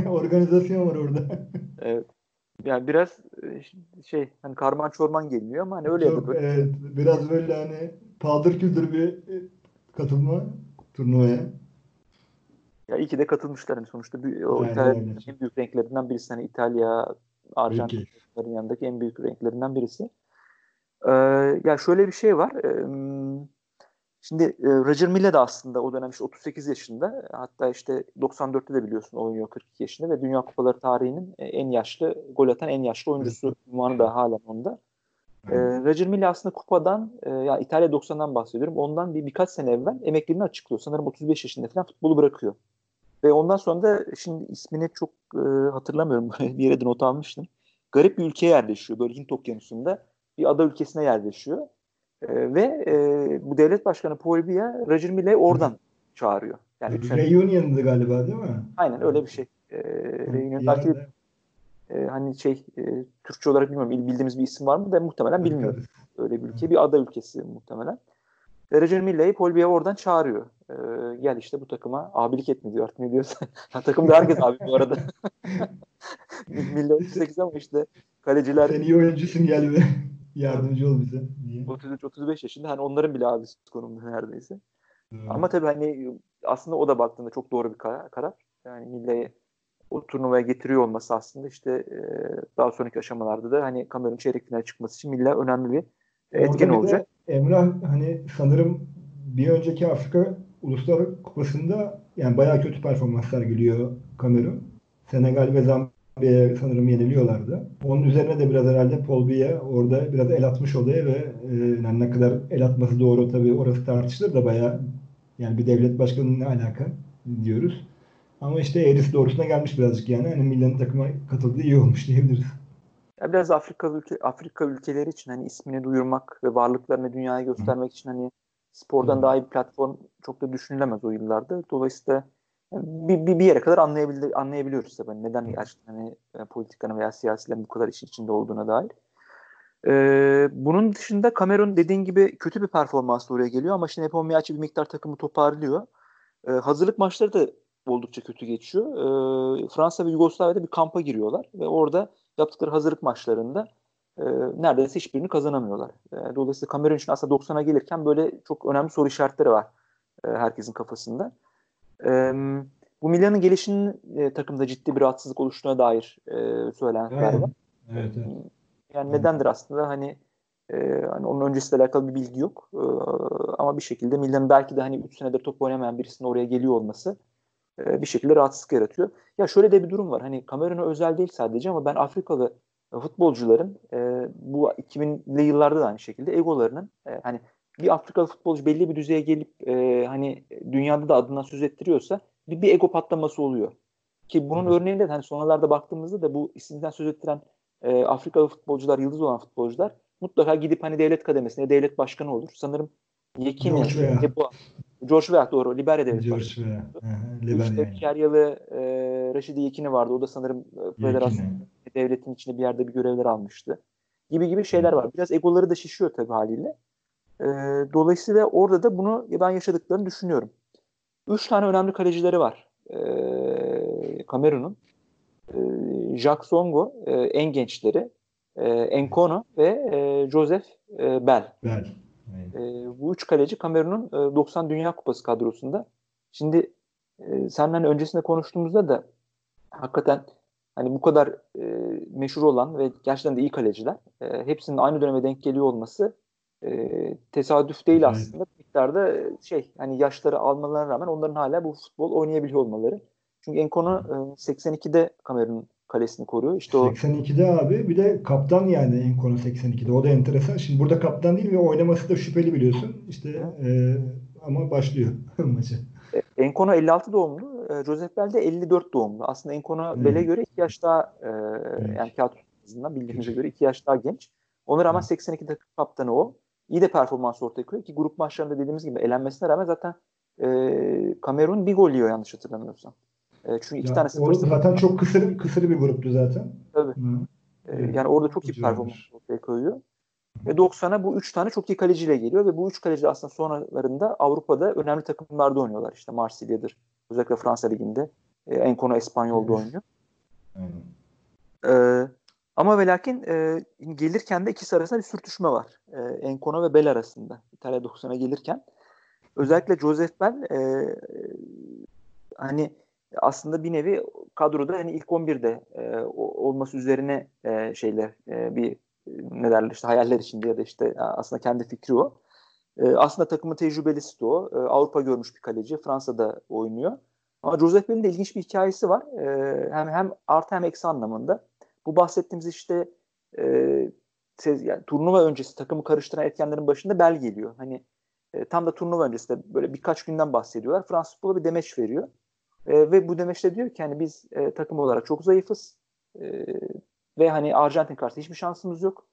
organizasyon var orada. evet. Yani biraz e, şey hani karman çorman geliyor ama hani öyle çok, böyle. Evet, biraz böyle hani paldır küldür bir e, katılma turnuvaya. Ya iyi ki de katılmışlar hani sonuçta o İtalya'nın en büyük renklerinden birisi hani İtalya, Arjantin'in yanındaki en büyük renklerinden birisi. Ee, ya şöyle bir şey var. Ee, şimdi e, Roger Milla da aslında o dönem işte 38 yaşında. Hatta işte 94'te de biliyorsun oynuyor 42 yaşında ve Dünya Kupaları tarihinin en yaşlı gol atan en yaşlı oyuncusu ünvanı da halen onda. Ee, Roger Milla aslında kupadan, e, yani İtalya 90'dan bahsediyorum. Ondan bir birkaç sene evvel emekliliğini açıklıyor. Sanırım 35 yaşında falan futbolu bırakıyor. Ve ondan sonra da şimdi ismini çok e, hatırlamıyorum. bir yere de not almıştım. Garip bir ülkeye yerleşiyor. Böyle Hint okyanusunda bir ada ülkesine yerleşiyor. E, ve e, bu devlet başkanı Paul Biya Roger Milley oradan çağırıyor. Yani Reunion'dı galiba değil mi? Aynen öyle bir şey. E, Reunion belki e, hani şey e, Türkçe olarak bilmiyorum bildiğimiz bir isim var mı da muhtemelen bilmiyorum. Öyle bir ülke. Bir ada ülkesi muhtemelen. Ve Roger Milley'i Paul Biya oradan çağırıyor. E, gel işte bu takıma abilik etme diyor artık ne diyorsa. Takımda herkes abi bu arada. Milley 38 ama işte kaleciler. Sen iyi oyuncusun gel be. Yardımcı ol bize. 33-35 yaşında hani onların bile abisi konumunda neredeyse. Hmm. Ama tabii hani aslında o da baktığında çok doğru bir karar. Yani Milley'i o turnuvaya getiriyor olması aslında işte e, daha sonraki aşamalarda da hani Kamerun çeyrek finale çıkması için Milla önemli bir etken Orada olacak. Emrah hani sanırım bir önceki Afrika Uluslar Kupası'nda yani bayağı kötü performanslar geliyor Kamerun. Senegal ve Zambia'ya sanırım yeniliyorlardı. Onun üzerine de biraz herhalde Paul Biya orada biraz el atmış oluyor ve e, yani ne kadar el atması doğru tabii orası tartışılır da bayağı yani bir devlet başkanının ne alaka diyoruz. Ama işte eğrisi doğrusuna gelmiş birazcık yani. Hani Milan'ın takıma katıldığı iyi olmuş diyebiliriz. Ya biraz Afrika ülke Afrika ülkeleri için hani ismini duyurmak ve varlıklarını dünyaya göstermek için hani spordan daha iyi bir platform çok da düşünülemez o yıllarda. Dolayısıyla bir, bir, bir yere kadar anlayabili anlayabiliyoruz tabii. Neden gerçekten hani e, politikanın veya siyasilerin bu kadar işin içinde olduğuna dair. Ee, bunun dışında Cameron dediğin gibi kötü bir performansla oraya geliyor ama şimdi Nepomniachtchi bir miktar takımı toparlıyor. Ee, hazırlık maçları da oldukça kötü geçiyor. Ee, Fransa ve Yugoslavya'da bir kampa giriyorlar ve orada yaptıkları hazırlık maçlarında e, neredeyse hiçbirini kazanamıyorlar. E, dolayısıyla Kamerun için aslında 90'a gelirken böyle çok önemli soru işaretleri var e, herkesin kafasında. E, bu Milan'ın gelişinin e, takımda ciddi bir rahatsızlık oluştuğuna dair e, söylentiler var. Evet, evet. Yani nedendir aslında hani e, hani onun öncesiyle alakalı bir bilgi yok. E, ama bir şekilde Milan'ın belki de hani 3 senedir top oynamayan birisinin oraya geliyor olması e, bir şekilde rahatsızlık yaratıyor. Ya şöyle de bir durum var. Hani Kamerun'a özel değil sadece ama ben Afrikalı futbolcuların e, bu 2000'li yıllarda da aynı şekilde egolarının e, hani bir Afrikalı futbolcu belli bir düzeye gelip e, hani dünyada da adından söz ettiriyorsa bir, bir ego patlaması oluyor. Ki bunun evet. örneğinde de hani sonralarda baktığımızda da bu isimden söz ettiren e, Afrikalı futbolcular, yıldız olan futbolcular mutlaka gidip hani devlet kademesine devlet başkanı olur. Sanırım Yekini, George Weah doğru. Liberya devlet George Weah. İşte Keryalı e, Reşidi Yekini vardı. O da sanırım e, federasyon devletin içinde bir yerde bir görevler almıştı. Gibi gibi şeyler var. Biraz egoları da şişiyor tabii haliyle. E, dolayısıyla orada da bunu ben yaşadıklarını düşünüyorum. Üç tane önemli kalecileri var. E, Kamerun'un. E, Jacques Songo e, en gençleri. E, Enkono ve e, Joseph e, Bell. Bell. E, bu üç kaleci Kamerun'un e, 90 Dünya Kupası kadrosunda. Şimdi e, senden öncesinde konuştuğumuzda da hakikaten hani bu kadar e, meşhur olan ve gerçekten de iyi kaleciler e, hepsinin aynı döneme denk geliyor olması e, tesadüf değil aslında. Miktarda şey hani yaşları almalarına rağmen onların hala bu futbol oynayabiliyor olmaları. Çünkü Enkono e, 82'de Kamerun kalesini koruyor. İşte o 82'de abi bir de kaptan yani Enkonu 82'de. O da enteresan. Şimdi burada kaptan değil ve oynaması da şüpheli biliyorsun. İşte e, ama başlıyor maçı. E, Enkono 56 doğumlu. E, Joseph Bell de 54 doğumlu. Aslında Enkono hmm. Bell'e göre 2 yaş daha e, evet. yani kağıt azından bildiğimize göre 2 yaş daha genç. Ona rağmen hmm. 82'de kaptanı o. İyi de performans ortaya koyuyor ki grup maçlarında dediğimiz gibi elenmesine rağmen zaten e, Kamerun bir gol yiyor yanlış hatırlamıyorsam. E, çünkü iki ya, tane sıfır Zaten çok kısır, kısır bir gruptu zaten. Tabii. E, yani orada çok iyi performans ortaya koyuyor. Ve 90'a bu üç tane çok iyi kaleciyle geliyor ve bu üç kaleci aslında sonralarında Avrupa'da önemli takımlarda oynuyorlar. İşte Marsilya'dır. Özellikle Fransa Ligi'nde. E, Enkono Espanyol'da oynuyor. Aynen. E, ama ve lakin e, gelirken de ikisi arasında bir sürtüşme var. E, Enkono ve Bel arasında. İtalya 90'a gelirken. Özellikle Joseph Bell e, hani aslında bir nevi kadroda hani ilk 11'de e, olması üzerine e, şeyler e, bir ne derler işte hayaller içinde ya da işte aslında kendi fikri o. E, aslında takımın tecrübelisi de o. E, Avrupa görmüş bir kaleci. Fransa'da oynuyor. Ama Joseph Bell'in de ilginç bir hikayesi var. E, hem hem artı hem eksi anlamında. Bu bahsettiğimiz işte e, yani turnuva öncesi takımı karıştıran etkenlerin başında Bell geliyor. Hani e, tam da turnuva öncesinde böyle birkaç günden bahsediyorlar. Fransız futbola bir demeç veriyor. E, ve bu demeçte diyor ki hani biz e, takım olarak çok zayıfız. E, ve hani Arjantin karşı hiçbir şansımız yok.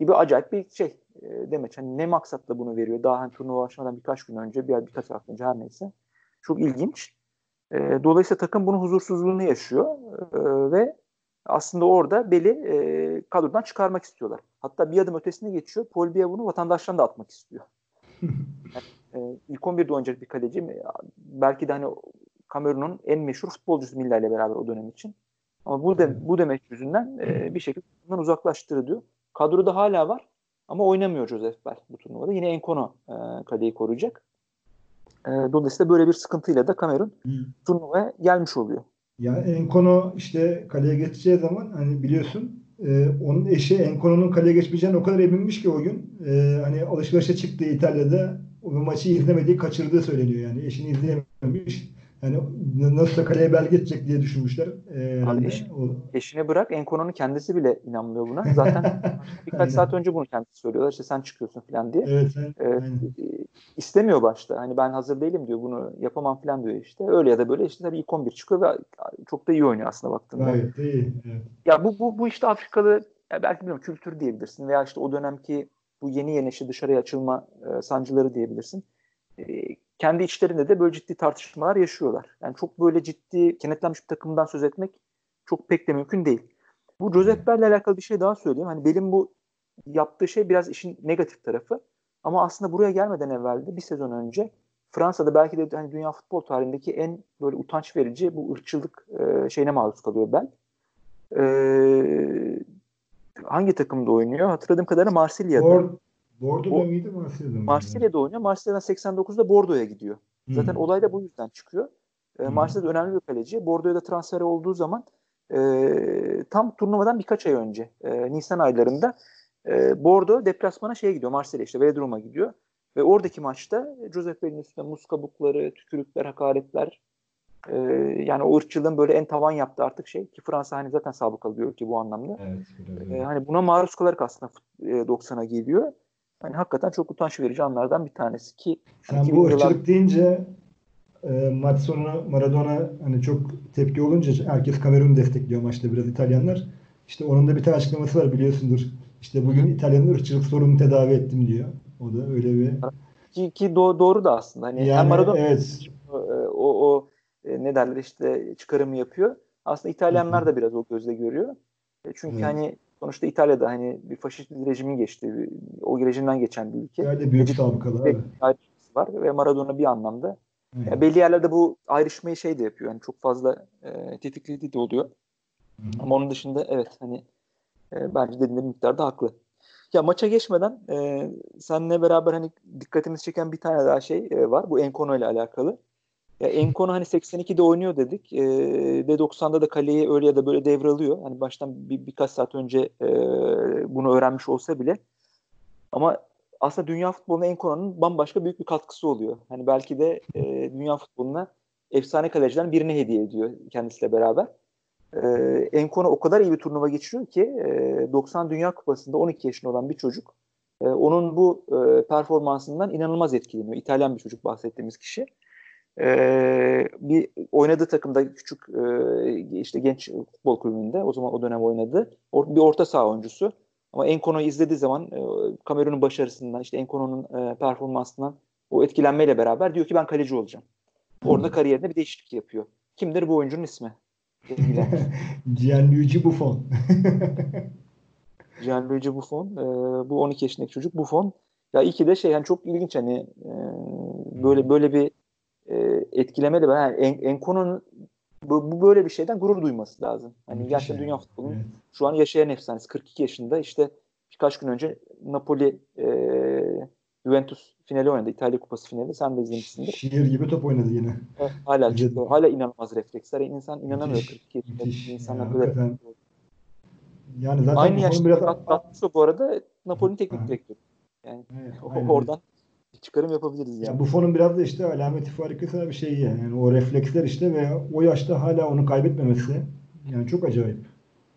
gibi acayip bir şey e, demeç. Hani ne maksatla bunu veriyor? Daha hani turnuva başlamadan birkaç gün önce, bir birkaç hafta önce her neyse. Çok ilginç. E, dolayısıyla takım bunun huzursuzluğunu yaşıyor e, ve aslında orada Beli e, kadrodan çıkarmak istiyorlar. Hatta bir adım ötesine geçiyor. Paul Biya bunu vatandaştan da atmak istiyor. yani, e, ilk 11'de oynayacak bir kaleci. Belki de hani Kamerun'un en meşhur futbolcusu Milla ile beraber o dönem için. Ama bu de, bu demek yüzünden e, bir şekilde bundan uzaklaştırılıyor. Kadroda hala var ama oynamıyor Joseph Bell bu turnuvada. Yine Enkono e, kaleyi koruyacak. E, dolayısıyla böyle bir sıkıntıyla da Kamerun turnuvaya gelmiş oluyor. Ya Enkono işte kaleye geçeceği zaman hani biliyorsun e, onun eşi Enkono'nun kaleye geçmeyeceğine o kadar eminmiş ki o gün. E, hani alışverişe çıktığı İtalya'da maçı izlemediği kaçırdığı söyleniyor yani. Eşini izleyememiş. Yani nasıl kaleye bel geçecek diye düşünmüşler. Ee, Abi eş, o... eşini bırak Enkono'nun kendisi bile inanmıyor buna. Zaten birkaç saat önce bunu kendisi söylüyorlar. İşte sen çıkıyorsun falan diye. Evet, ee, istemiyor başta. Hani ben hazır değilim diyor. Bunu yapamam falan diyor işte. Öyle ya da böyle işte tabii ilk 11 çıkıyor ve çok da iyi oynuyor aslında baktığında. Gayet iyi. Evet. Ya bu, bu, bu işte Afrikalı ya belki bilmiyorum kültür diyebilirsin veya işte o dönemki bu yeni yeni işte dışarıya açılma e, sancıları diyebilirsin. E, kendi içlerinde de böyle ciddi tartışmalar yaşıyorlar. Yani çok böyle ciddi kenetlenmiş bir takımdan söz etmek çok pek de mümkün değil. Bu Joseph Bell'le alakalı bir şey daha söyleyeyim. Hani Bell'in bu yaptığı şey biraz işin negatif tarafı. Ama aslında buraya gelmeden evvel de bir sezon önce Fransa'da belki de hani dünya futbol tarihindeki en böyle utanç verici bu ırkçılık e, şeyine maruz kalıyor Bell. E, hangi takımda oynuyor? Hatırladığım kadarıyla Marsilya'da. Or Bordo'da Bo- mıydı Marsilya'da mıydı? Marsilya'da oynuyor. Marsilya'dan 89'da Bordo'ya gidiyor. Hmm. Zaten olay da bu yüzden çıkıyor. E, hmm. Marsilya'da önemli bir kaleci. Bordo'ya da transfer olduğu zaman e, tam turnuvadan birkaç ay önce e, Nisan aylarında e, Bordo deplasmana şeye gidiyor. Marsilya işte Vedrum'a gidiyor. Ve oradaki maçta Joseph Bell'in üstüne muz kabukları, tükürükler, hakaretler e, yani o ırkçılığın böyle en tavan yaptı artık şey ki Fransa hani zaten sabıkalı bir ülke bu anlamda. Evet, e, hani buna maruz kalarak aslında e, 90'a geliyor. Hani hakikaten çok utanç verici anlardan bir tanesi ki Sen hani bu ırkçılık yıllar... deyince e, maç sonu Maradona hani çok tepki olunca herkes Kamerun destekliyor maçta biraz İtalyanlar. İşte onun da bir tane açıklaması var biliyorsundur. İşte bugün İtalya'nın ırkçılık sorununu tedavi ettim diyor. O da öyle bir ki, ki do- doğru da aslında. Hani yani, Maradona evet. Ne derler işte çıkarımı yapıyor. Aslında İtalyanlar da biraz o gözle görüyor. E, çünkü evet. hani sonuçta İtalya'da hani bir faşist bir rejimin geçtiği, o rejimden geçen bir ülke. Yani büyük sabıkalı var ve Maradona bir anlamda yani belli yerlerde bu ayrışmayı şey de yapıyor. Yani çok fazla e, tetiklediği de oluyor. Hı-hı. Ama onun dışında evet hani e, bence dediğinde bir miktarda haklı. Ya maça geçmeden e, seninle beraber hani dikkatimizi çeken bir tane daha şey e, var. Bu Enkono ile alakalı. Ya Enkono hani 82'de oynuyor dedik. E, de 90'da da kaleyi öyle ya da böyle devralıyor. Hani baştan bir, birkaç saat önce e, bunu öğrenmiş olsa bile. Ama aslında dünya futboluna Enkono'nun bambaşka büyük bir katkısı oluyor. Hani belki de e, dünya futboluna efsane kalecilerden birini hediye ediyor kendisiyle beraber. E, Enkono o kadar iyi bir turnuva geçiriyor ki e, 90 Dünya Kupası'nda 12 yaşında olan bir çocuk e, onun bu e, performansından inanılmaz etkileniyor. İtalyan bir çocuk bahsettiğimiz kişi e, bir oynadığı takımda küçük e, işte genç futbol kulübünde o zaman o dönem oynadı. Or, bir orta saha oyuncusu. Ama Enkono'yu izlediği zaman e, Kamerun'un başarısından işte Enkono'nun e, performansından o etkilenmeyle beraber diyor ki ben kaleci olacağım. Orada kariyerinde bir değişiklik yapıyor. Kimdir bu oyuncunun ismi? Gianluigi Buffon. Gianluigi Buffon. E, bu 12 yaşındaki çocuk Buffon. Ya iyi ki de şey yani çok ilginç hani e, böyle böyle bir etkilemeli. Yani en, Enko'nun bu, bu böyle bir şeyden gurur duyması lazım. Hani gerçekten dünya futbolunun evet. şu an yaşayan efsanesi. 42 yaşında işte birkaç gün önce Napoli e, Juventus finali oynadı. İtalya Kupası finali. Sen de izlemişsindir. Şiir gibi top oynadı yine. Evet, hala çıktı. Hala inanılmaz refleksler. İnsan inanamıyor. Müthiş, 42 yaşında insanlar yani, böyle. Yani zaten Aynı yaşta biraz... Gattuso bu arada Napoli'nin teknik direktörü. Yani evet, oradan çıkarım yapabiliriz yani. Ya bu fonun biraz da işte alameti farikası bir şey yani. yani. O refleksler işte ve o yaşta hala onu kaybetmemesi yani çok acayip.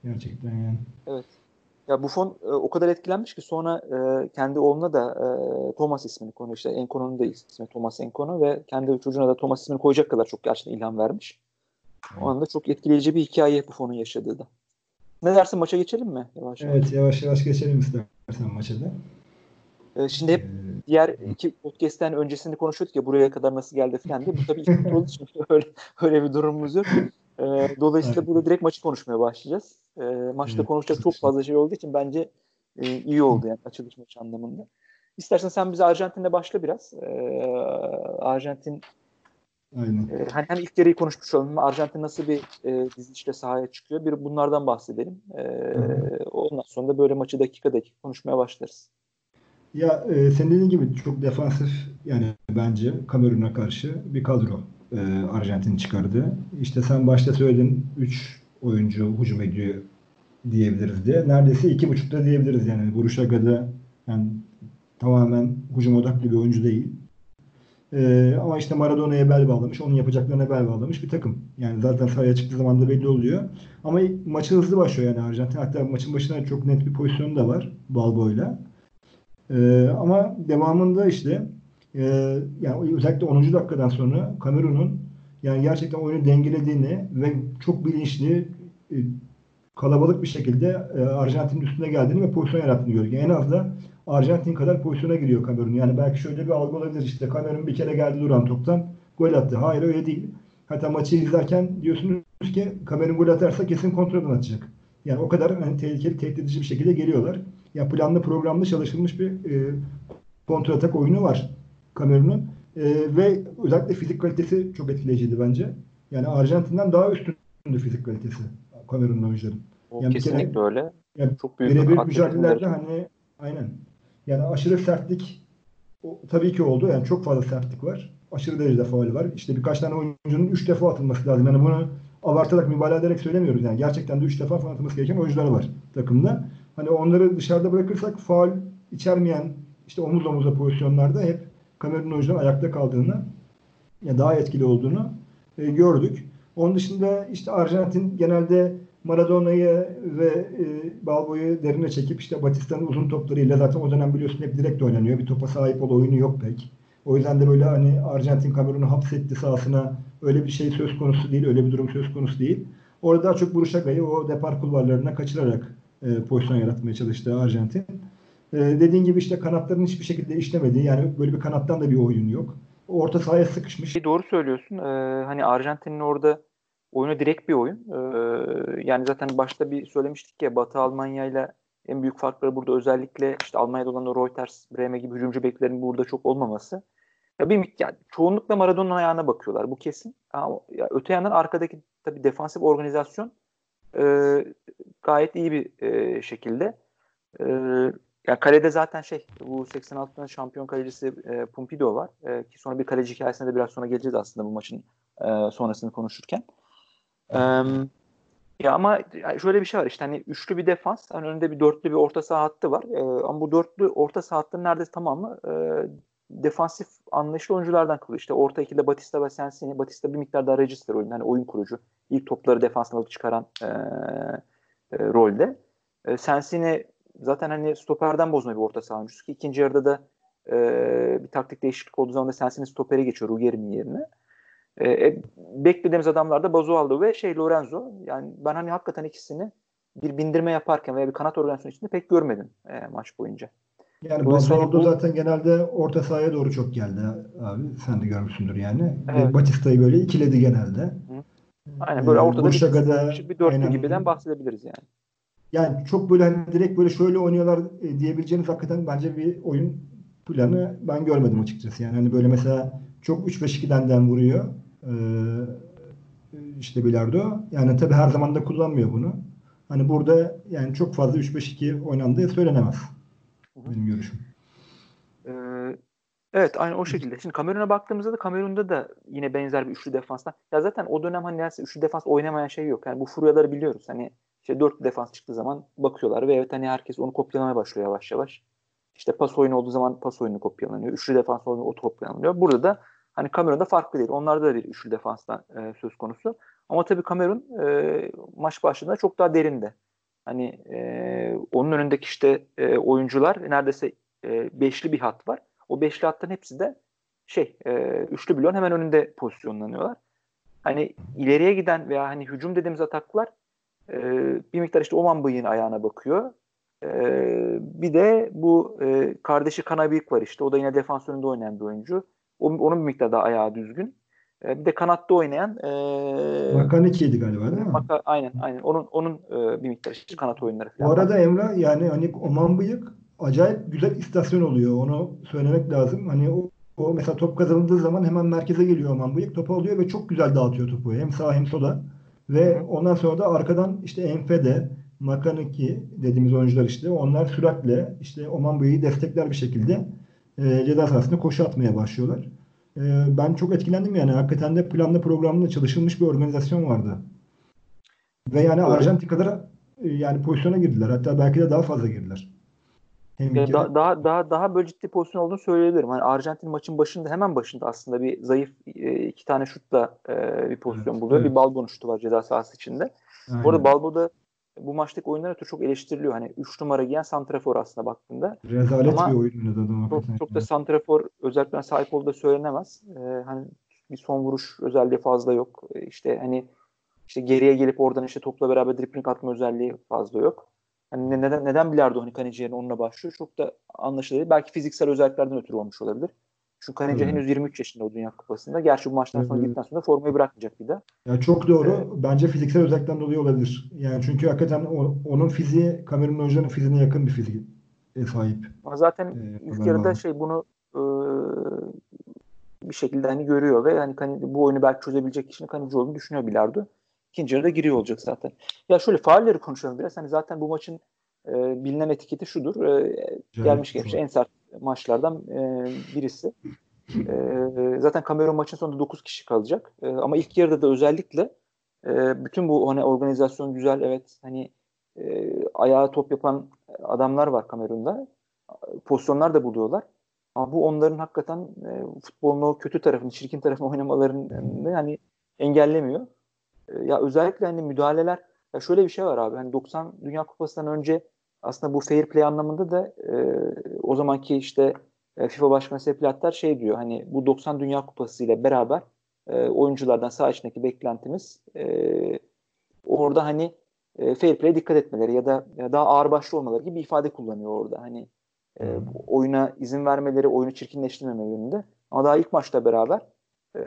Gerçekten yani. Evet. Ya bu fon e, o kadar etkilenmiş ki sonra e, kendi oğluna da e, Thomas ismini koyuyor. İşte Enkono'nun da ismi Thomas Enkono ve kendi çocuğuna da Thomas ismini koyacak kadar çok gerçekten ilham vermiş. O anda çok etkileyici bir hikaye bu fonun yaşadığı da. Ne dersin maça geçelim mi? Yavaş yavaş. Evet yavaş yavaş geçelim istersen maça da. Ee, şimdi hep diğer iki podcast'ten öncesinde konuşuyorduk ya buraya kadar nasıl geldi falan diye. Bu tabii ilk olduğu için öyle, öyle bir durumumuz yok. Ee, dolayısıyla evet. burada direkt maçı konuşmaya başlayacağız. Ee, maçta evet, konuşacak çok fazla şey olduğu için bence e, iyi oldu yani açılış maçı anlamında. İstersen sen bize Arjantin'le başla biraz. Ee, Arjantin Aynen. E, hani hem ilk yarıyı konuşmuş olalım. Arjantin nasıl bir e, dizilişle sahaya çıkıyor? Bir bunlardan bahsedelim. E, ondan sonra da böyle maçı dakika dakika konuşmaya başlarız. Ya e, senin dediğin gibi çok defansif yani bence Kamerun'a karşı bir kadro e, Arjantin çıkardı. İşte sen başta söyledin 3 oyuncu hücum ediyor diyebiliriz diye. Neredeyse iki buçukta diyebiliriz yani. Buruşaga'da yani tamamen hücum odaklı bir oyuncu değil. Ee, ama işte Maradona'ya bel bağlamış, onun yapacaklarına bel bağlamış bir takım. Yani zaten sahaya çıktığı zaman da belli oluyor. Ama maçı hızlı başlıyor yani Arjantin. Hatta maçın başında çok net bir pozisyonu da var Balbo'yla. Ee, ama devamında işte e, yani özellikle 10. dakikadan sonra Kamerun'un yani gerçekten oyunu dengelediğini ve çok bilinçli e, kalabalık bir şekilde e, Arjantin'in üstüne geldiğini ve pozisyon yarattığını gördük. Yani en az da Arjantin kadar pozisyona giriyor Kamerun. Yani belki şöyle bir algı olabilir işte Kamerun bir kere geldi duran toptan gol attı. Hayır öyle değil. Hatta maçı izlerken diyorsunuz ki Kamerun gol atarsa kesin kontrolden atacak. Yani o kadar hani tehlikeli, tehdit edici bir şekilde geliyorlar. Ya planlı programlı çalışılmış bir e, kontratak oyunu var Kamerun'un. E, ve özellikle fizik kalitesi çok etkileyiciydi bence. Yani Arjantin'den daha üstündü fizik kalitesi Kamerun'un oyuncuların. Yani kesinlikle kere, öyle. Yani çok büyük birebir mücadelelerde hani aynen yani aşırı sertlik o, tabii ki oldu. Yani çok fazla sertlik var. Aşırı derecede faul var. İşte birkaç tane oyuncunun 3 defa atılması lazım. Yani bunu abartarak mübalağa ederek söylemiyoruz. Yani gerçekten de 3 defa falan atılması gereken oyuncular var takımda. Hani onları dışarıda bırakırsak faul içermeyen işte omuz omuza pozisyonlarda hep Kamerun oyuncuların ayakta kaldığını ya daha etkili olduğunu e, gördük. Onun dışında işte Arjantin genelde Maradona'yı ve e, Balbo'yu derine çekip işte Batista'nın uzun toplarıyla zaten o dönem biliyorsun hep direkt oynanıyor. Bir topa sahip ol oyunu yok pek. O yüzden de böyle hani Arjantin Kamerun'u hapsetti sahasına öyle bir şey söz konusu değil. Öyle bir durum söz konusu değil. Orada daha çok Buruşaka'yı o depar kulvarlarına kaçırarak e, pozisyon yaratmaya çalıştı Arjantin. E, dediğin gibi işte kanatların hiçbir şekilde işlemediği yani böyle bir kanattan da bir oyun yok. Orta sahaya sıkışmış. Doğru söylüyorsun. Ee, hani Arjantin'in orada oyunu direkt bir oyun. Ee, yani zaten başta bir söylemiştik ya Batı Almanya ile en büyük farkları burada özellikle işte Almanya'da olan o Reuters, Breme gibi hücumcu beklerin burada çok olmaması. Ya bir yani çoğunlukla Maradona'nın ayağına bakıyorlar. Bu kesin. Ama ya öte yandan arkadaki tabii defansif organizasyon e, gayet iyi bir e, şekilde. E, yani kalede zaten şey bu 86'ın şampiyon kalecisi e, Pumpido var. E, ki sonra bir kaleci hikayesine de biraz sonra geleceğiz aslında bu maçın e, sonrasını konuşurken. E, ya ama şöyle bir şey var işte hani üçlü bir defans, hani önünde bir dörtlü bir orta saha hattı var. E, ama bu dörtlü orta saha hattının neredeyse tamamı e, defansif anlayışlı oyunculardan kurulu. İşte orta ikide Batista ve Sensini. Batista bir miktar daha register oyunu. Hani oyun kurucu. İlk topları defanstan alıp çıkaran e, e, rolde. E, Sensini zaten hani stoperden bozma bir orta saha oyuncusu ki ikinci yarıda da e, bir taktik değişiklik olduğu zaman da Sensini stopere geçiyor Ruggeri'nin yerine. E, e, beklediğimiz adamlar da Bazualdo ve şey Lorenzo. Yani ben hani hakikaten ikisini bir bindirme yaparken veya bir kanat organizasyonu içinde pek görmedim e, maç boyunca. Yani Bazualdo bu... zaten genelde orta sahaya doğru çok geldi abi. Sen de görmüşsündür yani. Evet. Batista'yı böyle ikiledi genelde. Hı. Aynen böyle ortada Burşaga'da, bir, bir dörtlü aynen, gibiden bahsedebiliriz yani. Yani çok böyle hani direkt böyle şöyle oynuyorlar e, diyebileceğiniz hakikaten bence bir oyun planı ben görmedim açıkçası. Yani hani böyle mesela çok 3-5-2'den vuruyor. Ee, işte Bilardo. Yani tabii her zaman da kullanmıyor bunu. Hani burada yani çok fazla 3-5-2 oynandığı söylenemez. Benim görüşüm. Evet aynı o şekilde. Şimdi Kamerun'a baktığımızda da Kamerun'da da yine benzer bir üçlü defanstan. Ya zaten o dönem hani neredeyse üçlü defans oynamayan şey yok. Yani bu furyaları biliyoruz. Hani işte dörtlü defans çıktığı zaman bakıyorlar ve evet hani herkes onu kopyalamaya başlıyor yavaş yavaş. İşte pas oyunu olduğu zaman pas oyunu kopyalanıyor. Üçlü defans oyunu o kopyalanıyor. Burada da hani Kamerun'da farklı değil. Onlarda da bir üçlü defanstan e, söz konusu. Ama tabii Kamerun e, maç başladığında çok daha derinde. Hani e, onun önündeki işte e, oyuncular neredeyse e, beşli bir hat var. O beşli hattan hepsi de şey e, üçlü bloğun hemen önünde pozisyonlanıyorlar. Hani ileriye giden veya hani hücum dediğimiz ataklar E, bir miktar işte Oman Bıyık'ın ayağına bakıyor. E, bir de bu e, kardeşi Kanabik var işte. O da yine defans önünde oynayan bir oyuncu. O, onun bir miktar daha ayağı düzgün. E, bir de kanatta oynayan e, Makaniki'ydi galiba değil mi? Maka, aynen aynen. Onun onun e, bir miktar işte kanat oyunları falan. Bu arada Emrah yani hani Oman Bıyık acayip güzel istasyon oluyor. Onu söylemek lazım. Hani o, o mesela top kazanıldığı zaman hemen merkeze geliyor Oman Bıyık. Topu alıyor ve çok güzel dağıtıyor topu. Hem sağ hem sola. Ve ondan sonra da arkadan işte Enfede, Makaniki dediğimiz oyuncular işte onlar süratle işte Oman Bıyık'ı destekler bir şekilde e, ceza sahasında koşu atmaya başlıyorlar. E, ben çok etkilendim yani. Hakikaten de planlı programlı çalışılmış bir organizasyon vardı. Ve yani Arjantin kadar e, yani pozisyona girdiler. Hatta belki de daha fazla girdiler. Hem ya da, daha daha daha böyle ciddi pozisyon olduğunu söyleyebilirim. Hani Arjantin maçın başında hemen başında aslında bir zayıf e, iki tane şutla e, bir pozisyon evet, buluyor. Evet. Bir Balbo şutu var ceza sahası içinde. Aynen. Bu arada Balbo da bu maçtaki oyunlar ötürü çok eleştiriliyor. Hani 3 numara giyen santrafor aslında baktığında. Rezalet Ama bir oyun oynadı Çok, çok da santrafor özellikle sahip olduğu söylenemez. Ee, hani bir son vuruş özelliği fazla yok. Ee, işte hani işte geriye gelip oradan işte topla beraber dribbling atma özelliği fazla yok. Hani neden neden bilardo hani Kaneci yerine onunla başlıyor? Çok da anlaşılır. Belki fiziksel özelliklerden ötürü olmuş olabilir. Şu Kaneci hmm. henüz 23 yaşında o Dünya Kupası'nda. Gerçi bu maçtan sonra gittikten sonra formayı bırakmayacak bir de. Ya çok doğru. Ee, Bence fiziksel özellikten dolayı olabilir. Yani çünkü hakikaten o, onun fiziği Kamerun oyuncularının fiziğine yakın bir fiziğe sahip. Zaten ee, ilk yarıda şey bunu e, bir şekilde hani görüyor ve hani bu oyunu belki çözebilecek kişinin Kaneci olduğunu düşünüyor Bilardo. İkinci yarıda giriyor olacak zaten. Ya şöyle faulleri konuşalım biraz. Hani zaten bu maçın e, bilinen etiketi şudur. E, gelmiş geçmiş en sert maçlardan e, birisi. E, zaten Kamerun maçın sonunda 9 kişi kalacak. E, ama ilk yarıda da özellikle e, bütün bu hani organizasyon güzel evet hani e, ayağa top yapan adamlar var Kamerun'da. Pozisyonlar da buluyorlar. Ama bu onların hakikaten e, futbolun o kötü tarafını, çirkin tarafını oynamalarını yani engellemiyor. Ya özellikle hani müdahaleler ya şöyle bir şey var abi. Hani 90 Dünya Kupası'ndan önce aslında bu fair play anlamında da e, o zamanki işte e, FIFA Başkanı Sepp Blatter şey diyor hani bu 90 Dünya Kupası ile beraber e, oyunculardan sağ içindeki beklentimiz e, orada hani e, fair play dikkat etmeleri ya da ya daha ağır başlı olmaları gibi bir ifade kullanıyor orada. Hani e, oyuna izin vermeleri, oyunu çirkinleştirmeme yönünde. Ama daha ilk maçta beraber e,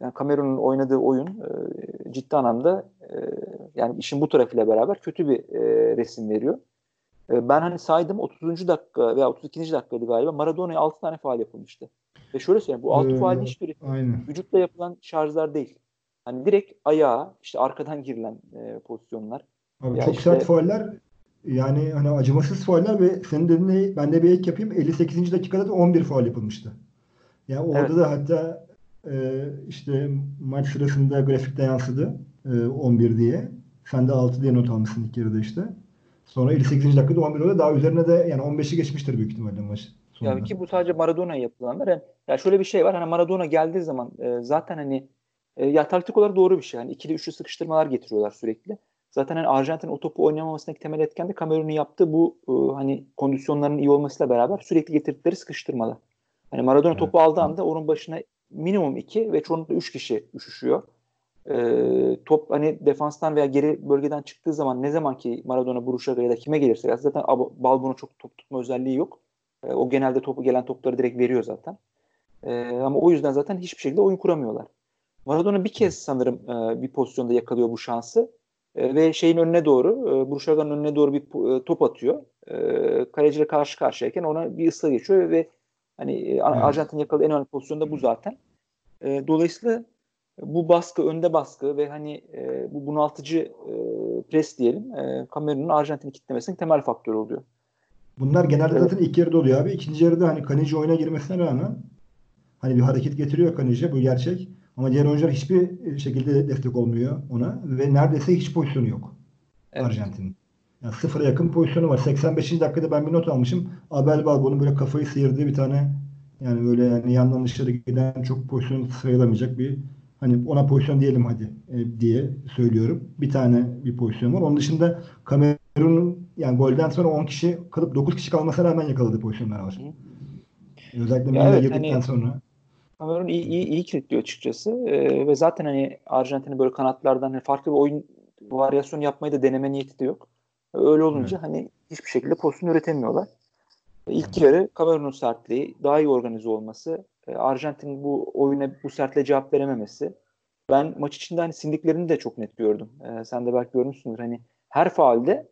yani Kamerun'un oynadığı oyun e, ciddi anlamda e, yani işin bu tarafıyla beraber kötü bir e, resim veriyor. E, ben hani saydım 30. dakika veya 32. dakikaydı galiba Maradona'ya 6 tane faal yapılmıştı. Ve şöyle söyleyeyim bu 6 ee, faalin hiçbiri vücutla yapılan şarjlar değil. Hani direkt ayağa işte arkadan girilen e, pozisyonlar. Abi ya çok işte, sert fauller yani hani acımasız fauller ve senin dediğin ben de bir ek yapayım 58. dakikada da 11 faal yapılmıştı. Yani orada evet. da hatta e, işte maç sırasında grafikte yansıdı e, 11 diye. Sen de 6 diye not almışsın ilk yarıda işte. Sonra 58. dakikada 11 oldu. Daha üzerine de yani 15'i geçmiştir büyük ihtimalle maç. Sonunda. Yani ki bu sadece Maradona'ya yapılanlar. Yani, yani şöyle bir şey var. Hani Maradona geldiği zaman e, zaten hani e, ya taktik olarak doğru bir şey. Yani ikili üçlü sıkıştırmalar getiriyorlar sürekli. Zaten hani Arjantin o topu oynamamasındaki temel etken de Kamerun'un yaptığı bu e, hani kondisyonların iyi olmasıyla beraber sürekli getirdikleri sıkıştırmalar. Hani Maradona evet. topu aldığı anda onun başına minimum iki ve çoğunlukla üç kişi üşüşüyor e, top hani defanstan veya geri bölgeden çıktığı zaman ne zaman ki Maradona Buruşaga ya da kime gelirse zaten Balbo'nun çok top tutma özelliği yok. E, o genelde topu gelen topları direkt veriyor zaten. E, ama o yüzden zaten hiçbir şekilde oyun kuramıyorlar. Maradona bir kez sanırım e, bir pozisyonda yakalıyor bu şansı e, ve şeyin önüne doğru, e, Buruşaga'nın önüne doğru bir e, top atıyor. E, kaleciyle karşı karşıyayken ona bir ıslah geçiyor ve hani e, Arjantin yakaladığı en önemli pozisyonda bu zaten. E, dolayısıyla bu baskı, önde baskı ve hani e, bu bunaltıcı e, pres diyelim e, Kamerun'un Arjantin'i kitlemesinin temel faktörü oluyor. Bunlar genelde evet. zaten ilk yarıda oluyor abi. İkinci yarıda hani Kaneci oyuna girmesine rağmen hani bir hareket getiriyor Kaneci bu gerçek. Ama diğer oyuncular hiçbir şekilde destek olmuyor ona ve neredeyse hiç pozisyonu yok evet. Arjantin'in. Yani sıfıra yakın pozisyonu var. 85. dakikada ben bir not almışım. Abel Balbo'nun böyle kafayı sıyırdığı bir tane yani böyle yani yandan dışarı giden çok pozisyon sayılamayacak bir Hani ona pozisyon diyelim hadi e, diye söylüyorum. Bir tane bir pozisyon var. Onun dışında Kamerun'un yani golden sonra 10 kişi kalıp 9 kişi kalmasına rağmen yakaladığı pozisyonlar var. Hı. Özellikle ya evet, girdikten hani, sonra. Kamerun iyi, iyi, iyi kilitliyor açıkçası. Ee, ve zaten hani Arjantin'i böyle kanatlardan hani farklı bir oyun varyasyon yapmayı da deneme niyeti de yok. Öyle olunca evet. hani hiçbir şekilde pozisyon üretemiyorlar. İlk yarı Kamerun'un sertliği, daha iyi organize olması, e, Arjantin'in bu oyuna bu sertle cevap verememesi. Ben maç içinde hani sindiklerini de çok net gördüm. E, sen de belki görmüşsündür. Hani her faalde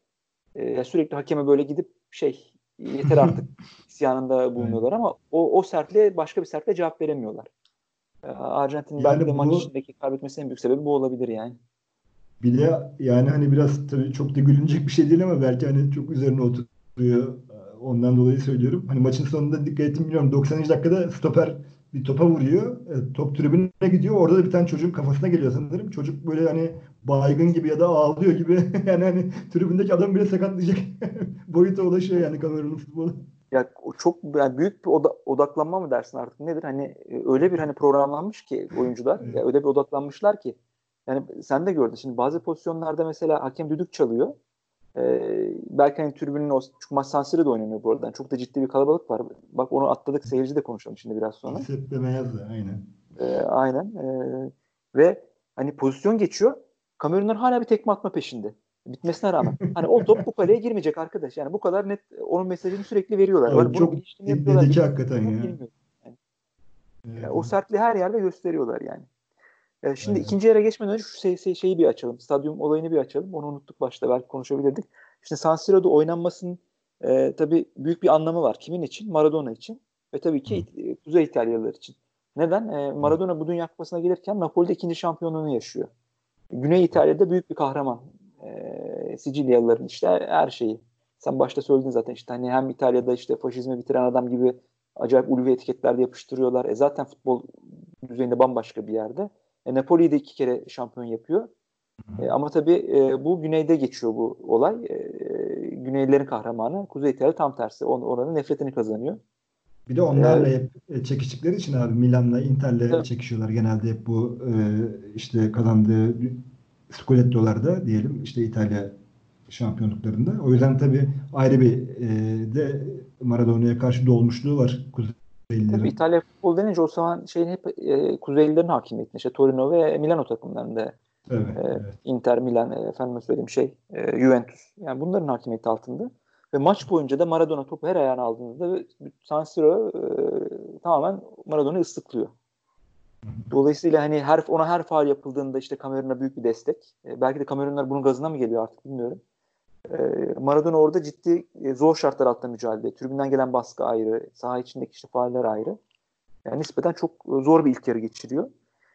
e, sürekli hakeme böyle gidip şey yeter artık isyanında bulunuyorlar ama o, o sertliğe başka bir sertle cevap veremiyorlar. E, Arjantin yani belki de maç içindeki kaybetmesinin en büyük sebebi bu olabilir yani. Bir de yani hani biraz tabii çok da gülünecek bir şey değil ama belki hani çok üzerine oturuyor. Ondan dolayı söylüyorum. Hani maçın sonunda dikkat ettim bilmiyorum. 90. dakikada stoper bir topa vuruyor. E, top tribüne gidiyor. Orada da bir tane çocuğun kafasına geliyor sanırım. Çocuk böyle hani baygın gibi ya da ağlıyor gibi. yani hani tribündeki adam bile sakatlayacak boyuta ulaşıyor yani Kamerun'un futbolu. Ya çok yani büyük bir oda, odaklanma mı dersin artık nedir? Hani e, öyle bir hani programlanmış ki oyuncular. evet. ya öyle bir odaklanmışlar ki. Yani sen de gördün. Şimdi bazı pozisyonlarda mesela hakem düdük çalıyor. Ee, belki hani tribünün o çünkü maç San Siro'da oynanıyor bu arada. Yani çok da ciddi bir kalabalık var. Bak onu atladık seyirci de konuşalım şimdi biraz sonra. Hissetme yazdı aynen. Ee, aynen. Ee, ve hani pozisyon geçiyor. Kamerunlar hala bir tekme atma peşinde. Bitmesine rağmen. hani o top bu kaleye girmeyecek arkadaş. Yani bu kadar net onun mesajını sürekli veriyorlar. Abi, yani çok dediki hakikaten ya. Yani. Evet. Yani o sertliği her yerde gösteriyorlar yani. E, şimdi evet. ikinci yere geçmeden önce şu şey, şey, şeyi bir açalım. Stadyum olayını bir açalım. Onu unuttuk başta belki konuşabilirdik. Şimdi San Siro'da oynanmasının e, tabii büyük bir anlamı var. Kimin için? Maradona için. Ve tabii ki Hı. Kuzey İtalyalılar için. Neden? E, Maradona bu Dünya Kupası'na gelirken Napoli'de ikinci şampiyonluğunu yaşıyor. Güney İtalya'da büyük bir kahraman. E, Sicilyalıların işte her şeyi. Sen başta söyledin zaten işte hani hem İtalya'da işte faşizmi bitiren adam gibi acayip ulvi etiketler yapıştırıyorlar. E zaten futbol düzeyinde bambaşka bir yerde. E, Napoli'yi de iki kere şampiyon yapıyor. E, ama tabii e, bu güneyde geçiyor bu olay. E, Güneylilerin kahramanı. Kuzey İtalya tam tersi. On, oranın nefretini kazanıyor. Bir de onlarla ee, hep çekiştikleri için abi Milan'la Inter'le evet. çekişiyorlar genelde hep bu e, işte kazandığı Scudetto'larda diyelim işte İtalya şampiyonluklarında. O yüzden tabii ayrı bir e, de Maradona'ya karşı dolmuşluğu var Kuzey Tabii İtalya futbol denince o zaman şeyin hep e, Kuzeylilerin hakimiyetinde. İşte Torino ve Milano takımlarında. Evet, e, evet. Inter, Milan, e, efendim söyleyeyim şey, e, Juventus. Yani bunların hakimiyeti altında. Ve maç boyunca da Maradona topu her ayağına aldığında San Siro e, tamamen Maradona'yı ıslıklıyor. Dolayısıyla hani her ona her faal yapıldığında işte Kamerun'a büyük bir destek. E, belki de Kamerunlar bunun gazına mı geliyor artık bilmiyorum. Ee, Maradona orada ciddi e, zor şartlar altında mücadele. Tribünden gelen baskı ayrı, saha içindeki işte faaller ayrı. Yani nispeten çok e, zor bir ilk yarı geçiriyor.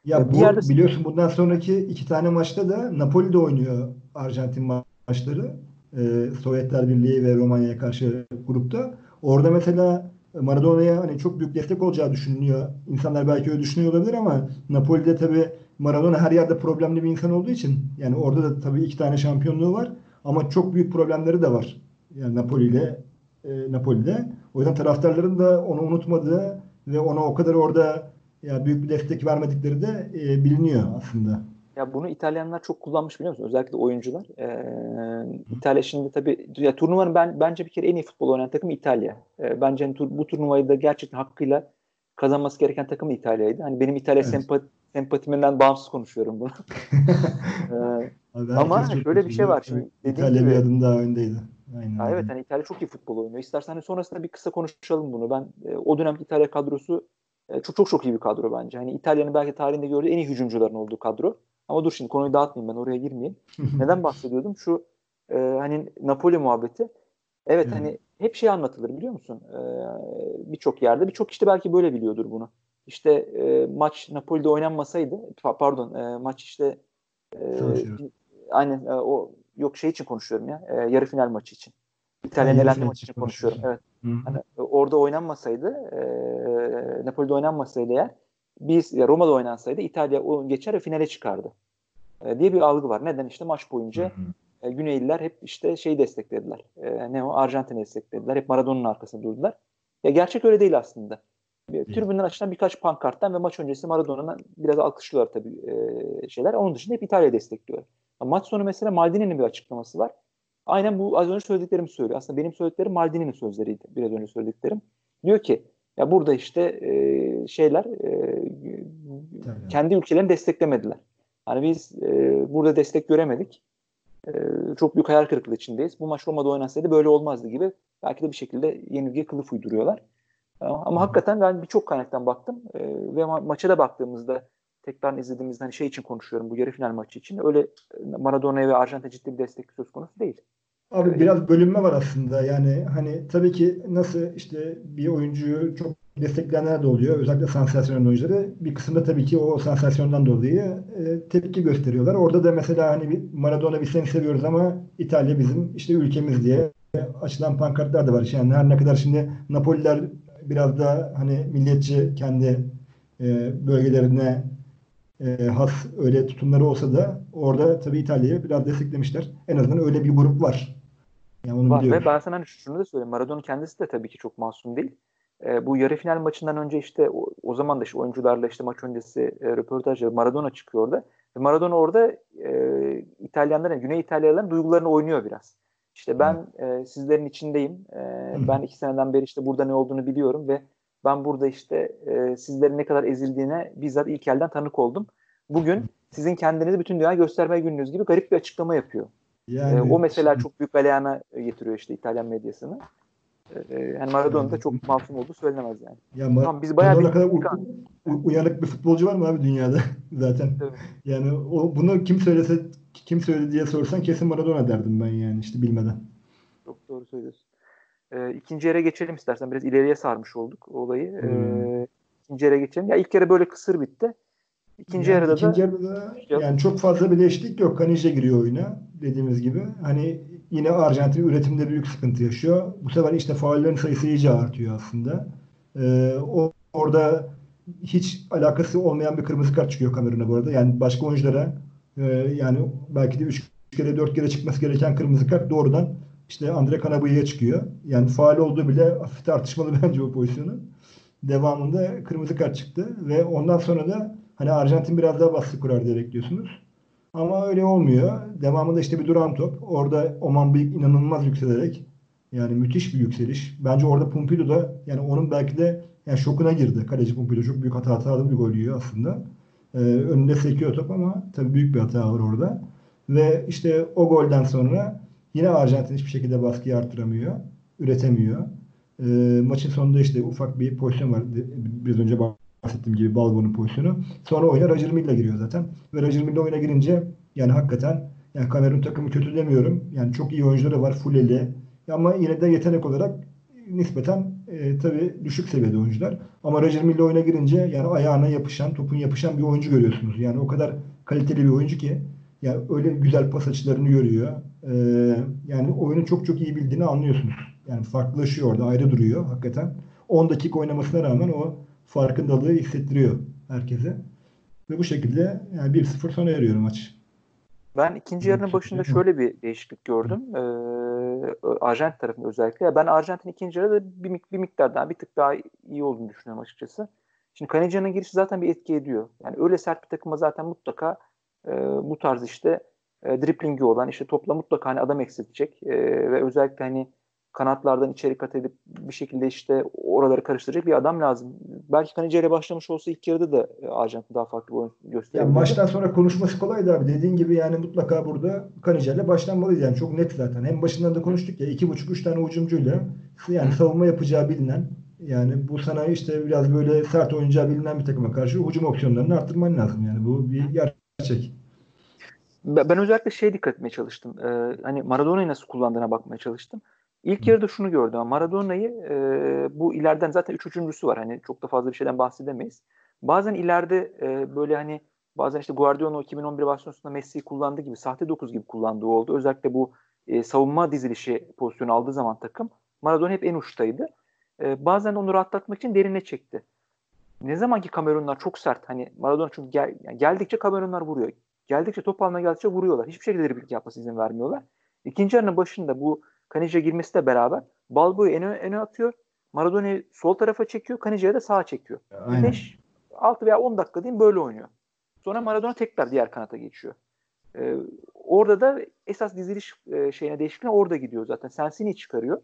Ya ee, bu, bir yerde... biliyorsun bundan sonraki iki tane maçta da Napoli'de oynuyor Arjantin maçları. Ee, Sovyetler Birliği ve Romanya'ya karşı grupta. Orada mesela Maradona'ya hani çok büyük destek olacağı düşünülüyor. İnsanlar belki öyle düşünüyor olabilir ama Napoli'de tabii Maradona her yerde problemli bir insan olduğu için yani orada da tabii iki tane şampiyonluğu var. Ama çok büyük problemleri de var. Yani Napoli ile e, Napoli'de. O yüzden taraftarların da onu unutmadığı ve ona o kadar orada ya büyük bir destek vermedikleri de e, biliniyor aslında. Ya bunu İtalyanlar çok kullanmış biliyor musun? Özellikle oyuncular. Ee, İtalya şimdi tabii ya turnuvanın ben bence bir kere en iyi futbol oynayan takım İtalya. Ee, bence hani, bu turnuvayı da gerçekten hakkıyla kazanması gereken takım İtalya'ydı. Hani benim İtalya evet. sempat, sempatimden bağımsız konuşuyorum bunu. ee, ama şöyle bir şey var. Şimdi İtalya gibi, bir adım daha öndeydi. Aynen. Ha, evet hani İtalya çok iyi futbol oynuyor. İstersen hani sonrasında bir kısa konuşalım bunu. Ben e, o dönemki İtalya kadrosu e, çok çok çok iyi bir kadro bence. Hani İtalya'nın belki tarihinde gördüğü en iyi hücumcuların olduğu kadro. Ama dur şimdi konuyu dağıtmayayım ben oraya girmeyeyim. Neden bahsediyordum? Şu e, hani Napoli muhabbeti. Evet hani hep şey anlatılır biliyor musun? E, birçok yerde birçok işte belki böyle biliyordur bunu. İşte e, maç Napoli'de oynanmasaydı pardon e, maç işte e, aynen e, o yok şey için konuşuyorum ya. E, yarı final maçı için. İtalyan elendi maçı için konuşuyorum. Evet. Hani, orada oynanmasaydı e, Napoli'de oynanmasaydı eğer biz ya Roma'da oynansaydı İtalya o geçer ve finale çıkardı. E, diye bir algı var. Neden işte maç boyunca e, Güneyliler hep işte şey desteklediler. E, ne o Arjantin'i desteklediler. Hep Maradona'nın arkasında durdular. Ya gerçek öyle değil aslında. Bir, tribünden açılan birkaç pankarttan ve maç öncesi Maradona'nın biraz alkışlıyorlar tabii e, şeyler. Onun dışında hep İtalya destekliyor. Maç sonu mesela Maldini'nin bir açıklaması var. Aynen bu az önce söylediklerimi söylüyor. Aslında benim söylediklerim Maldini'nin sözleriydi. Biraz önce söylediklerim. Diyor ki ya burada işte e, şeyler e, kendi ülkelerini desteklemediler. Hani biz e, burada destek göremedik. E, çok büyük hayal kırıklığı içindeyiz. Bu maç Roma'da oynansaydı böyle olmazdı gibi. Belki de bir şekilde yenilgiye kılıf uyduruyorlar. Ama, ama hakikaten ben birçok kaynaktan baktım e, ve ma- maça da baktığımızda tekrar izlediğimizde hani şey için konuşuyorum bu yarı final maçı için. Öyle Maradona'ya ve Arjantin'e ciddi bir destek söz konusu değil. Abi biraz bölünme var aslında. Yani hani tabii ki nasıl işte bir oyuncuyu çok destekleyenler de oluyor. Özellikle sansasyonel oyuncuları. Bir kısımda tabii ki o sansasyondan dolayı e, tepki gösteriyorlar. Orada da mesela hani bir Maradona biz seni seviyoruz ama İtalya bizim işte ülkemiz diye açılan pankartlar da var. Yani her ne kadar şimdi Napoliler biraz da hani milliyetçi kendi e, bölgelerine e, has öyle tutumları olsa da orada tabii İtalya'yı biraz desteklemişler. En azından öyle bir grup var. Yani onu var ve ben sana hani şunu da söyleyeyim. Maradona kendisi de tabii ki çok masum değil. E, bu yarı final maçından önce işte o, o zaman da işte oyuncularla işte maç öncesi e, röportajda Maradona çıkıyor orada. Ve Maradona orada e, İtalyanların, Güney İtalyalıların duygularını oynuyor biraz. İşte ben e, sizlerin içindeyim. E, ben iki seneden beri işte burada ne olduğunu biliyorum ve ben burada işte e, sizlerin ne kadar ezildiğine bizzat ilk elden tanık oldum. Bugün sizin kendinizi bütün dünyaya göstermeye gününüz gibi garip bir açıklama yapıyor. Yani, e, o mesela çok büyük galeyana getiriyor işte İtalyan medyasını. E, yani Maradona da çok masum olduğu söylenemez yani. Ya Ma- tamam, biz bayağı bir kadar u- uyanık bir futbolcu var mı abi dünyada zaten? Evet. Yani o bunu kim söylese kim söyledi diye sorsan kesin Maradona derdim ben yani işte bilmeden. Çok doğru söylüyorsun. E, ikinci yere geçelim istersen. Biraz ileriye sarmış olduk olayı. Hmm. E, ikinci yere geçelim. Ya ilk yarı böyle kısır bitti. İkinci yani yarıda ikinci da yarıda yani çok fazla bir değişiklik yok. Kanije giriyor oyuna dediğimiz gibi. Hani yine Arjantin üretimde büyük sıkıntı yaşıyor. Bu sefer işte faullerin sayısı iyice artıyor aslında. Ee, o orada hiç alakası olmayan bir kırmızı kart çıkıyor Kamerun'a bu arada. Yani başka oyunculara e, yani belki de 3 kere 4 kere çıkması gereken kırmızı kart doğrudan işte Andre Kanabu'ya çıkıyor. Yani faal olduğu bile hafif tartışmalı bence o pozisyonu. Devamında kırmızı kart çıktı ve ondan sonra da hani Arjantin biraz daha baskı kurar diye bekliyorsunuz. Ama öyle olmuyor. Devamında işte bir duran top. Orada Oman Bıyık inanılmaz yükselerek yani müthiş bir yükseliş. Bence orada Pompidou da yani onun belki de yani şokuna girdi. Kaleci Pompidou çok büyük hata hatalı bir gol yiyor aslında. Ee, önünde sekiyor top ama tabii büyük bir hata var orada. Ve işte o golden sonra Yine Arjantin hiçbir şekilde baskıyı arttıramıyor. Üretemiyor. E, maçın sonunda işte ufak bir pozisyon var. Biraz önce bahsettiğim gibi Balbo'nun pozisyonu. Sonra oyuna Roger Milla giriyor zaten. Ve Roger Milla oyuna girince yani hakikaten yani Kamerun takımı kötü demiyorum. Yani çok iyi oyuncuları var. Fuleli. Ama yine de yetenek olarak nispeten e, tabii düşük seviyede oyuncular. Ama Roger Milla oyuna girince yani ayağına yapışan, topun yapışan bir oyuncu görüyorsunuz. Yani o kadar kaliteli bir oyuncu ki yani öyle güzel pas açılarını görüyor. Ee, yani oyunu çok çok iyi bildiğini anlıyorsunuz. Yani farklılaşıyor orada ayrı duruyor hakikaten. 10 dakika oynamasına rağmen o farkındalığı hissettiriyor herkese. Ve bu şekilde yani 1-0 sona eriyor maç. Ben ikinci yarının başında şöyle bir değişiklik gördüm. Ee, Arjantin tarafında özellikle. Ben Arjantin ikinci yarıda bir, bir miktar daha bir tık daha iyi olduğunu düşünüyorum açıkçası. Şimdi Kaneca'nın girişi zaten bir etki ediyor. Yani öyle sert bir takıma zaten mutlaka e, bu tarz işte e, driplingi olan işte topla mutlaka hani adam eksiltecek e, ve özellikle hani kanatlardan içeri kat edip bir şekilde işte oraları karıştıracak bir adam lazım. Belki Kanece ile başlamış olsa ilk yarıda da e, Arjantin daha farklı bir oyun gösterebilirdi. Yani maçtan sonra konuşması kolaydı abi. Dediğin gibi yani mutlaka burada Kanece ile başlanmalıydı. Yani çok net zaten. Hem başından da konuştuk ya iki buçuk üç tane hücumcuyla yani savunma yapacağı bilinen yani bu sana işte biraz böyle sert oynayacağı bilinen bir takıma karşı hücum opsiyonlarını arttırman lazım. Yani bu bir gerçek. Ben özellikle şey dikkat etmeye çalıştım. Ee, hani Maradona'yı nasıl kullandığına bakmaya çalıştım. İlk yarıda şunu gördüm. Maradona'yı e, bu ileriden zaten üç üçüncüsü var. Hani çok da fazla bir şeyden bahsedemeyiz. Bazen ileride e, böyle hani bazen işte Guardiola 2011 Barcelona'sında Messi'yi kullandığı gibi sahte dokuz gibi kullandığı oldu. Özellikle bu e, savunma dizilişi pozisyonu aldığı zaman takım Maradona hep en uçtaydı. E, bazen onu rahatlatmak için derine çekti. Ne zaman ki Kamerunlar çok sert hani Maradona çünkü gel, yani geldikçe Kamerunlar vuruyor. Geldikçe top almaya geldikçe vuruyorlar. Hiçbir şekilde dribling yapması izin vermiyorlar. İkinci yarının başında bu Kanija girmesi de beraber Balbo'yu ene, ene atıyor. Maradona'yı sol tarafa çekiyor. Kanija'ya da sağa çekiyor. 5, 6 veya 10 dakika diyeyim böyle oynuyor. Sonra Maradona tekrar diğer kanata geçiyor. Ee, orada da esas diziliş e, şeyine değişikliğine orada gidiyor zaten. Sensini çıkarıyor.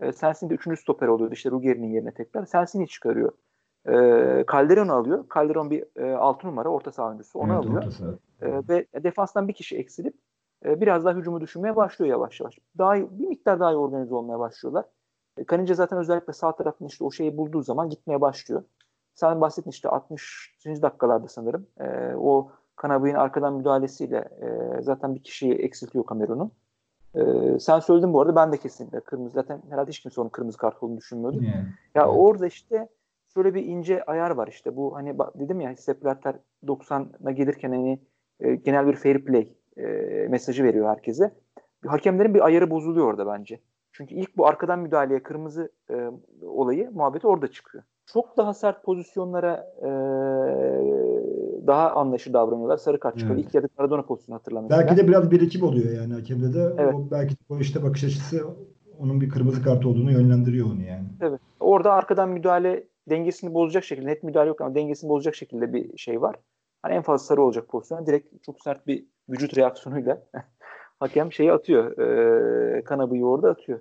E, Sensini de üçüncü stoper oluyordu işte Ruggeri'nin yerine tekrar. Sensini çıkarıyor. E, Calderon'u alıyor. Calderon bir e, 6 numara orta saha oyuncusu. Onu evet, alıyor. E, ve defanstan bir kişi eksilip e, biraz daha hücumu düşünmeye başlıyor yavaş yavaş. Daha bir miktar daha iyi organize olmaya başlıyorlar. E, Kanince zaten özellikle sağ tarafın işte o şeyi bulduğu zaman gitmeye başlıyor. Sen bahsettin işte 60. dakikalarda sanırım. E, o Kanabı'nın arkadan müdahalesiyle e, zaten bir kişiyi eksiltiyor Kamerun'un. E, sen söyledin bu arada ben de kesinlikle kırmızı zaten herhalde hiç kimse onun kırmızı kart olduğunu düşünmüyordu. Yeah. Ya yeah. orada işte şöyle bir ince ayar var işte bu hani dedim ya Sepp 90'a gelirken hani e, genel bir fair play e, mesajı veriyor herkese. Hakemlerin bir ayarı bozuluyor orada bence. Çünkü ilk bu arkadan müdahaleye kırmızı e, olayı muhabbeti orada çıkıyor. Çok daha sert pozisyonlara e, daha anlayışlı davranıyorlar. Sarı kart çıkıyor. Evet. İlk yarı Maradona pozisyonu hatırlamıyorum. Belki de biraz birikim oluyor yani hakemde de. Evet. O, belki o işte bakış açısı onun bir kırmızı kart olduğunu yönlendiriyor onu yani. Evet. Orada arkadan müdahale dengesini bozacak şekilde net müdahale yok ama dengesini bozacak şekilde bir şey var. Hani en fazla sarı olacak pozisyon. Direkt çok sert bir vücut reaksiyonuyla hakem şeyi atıyor. E, kanabıyı orada atıyor.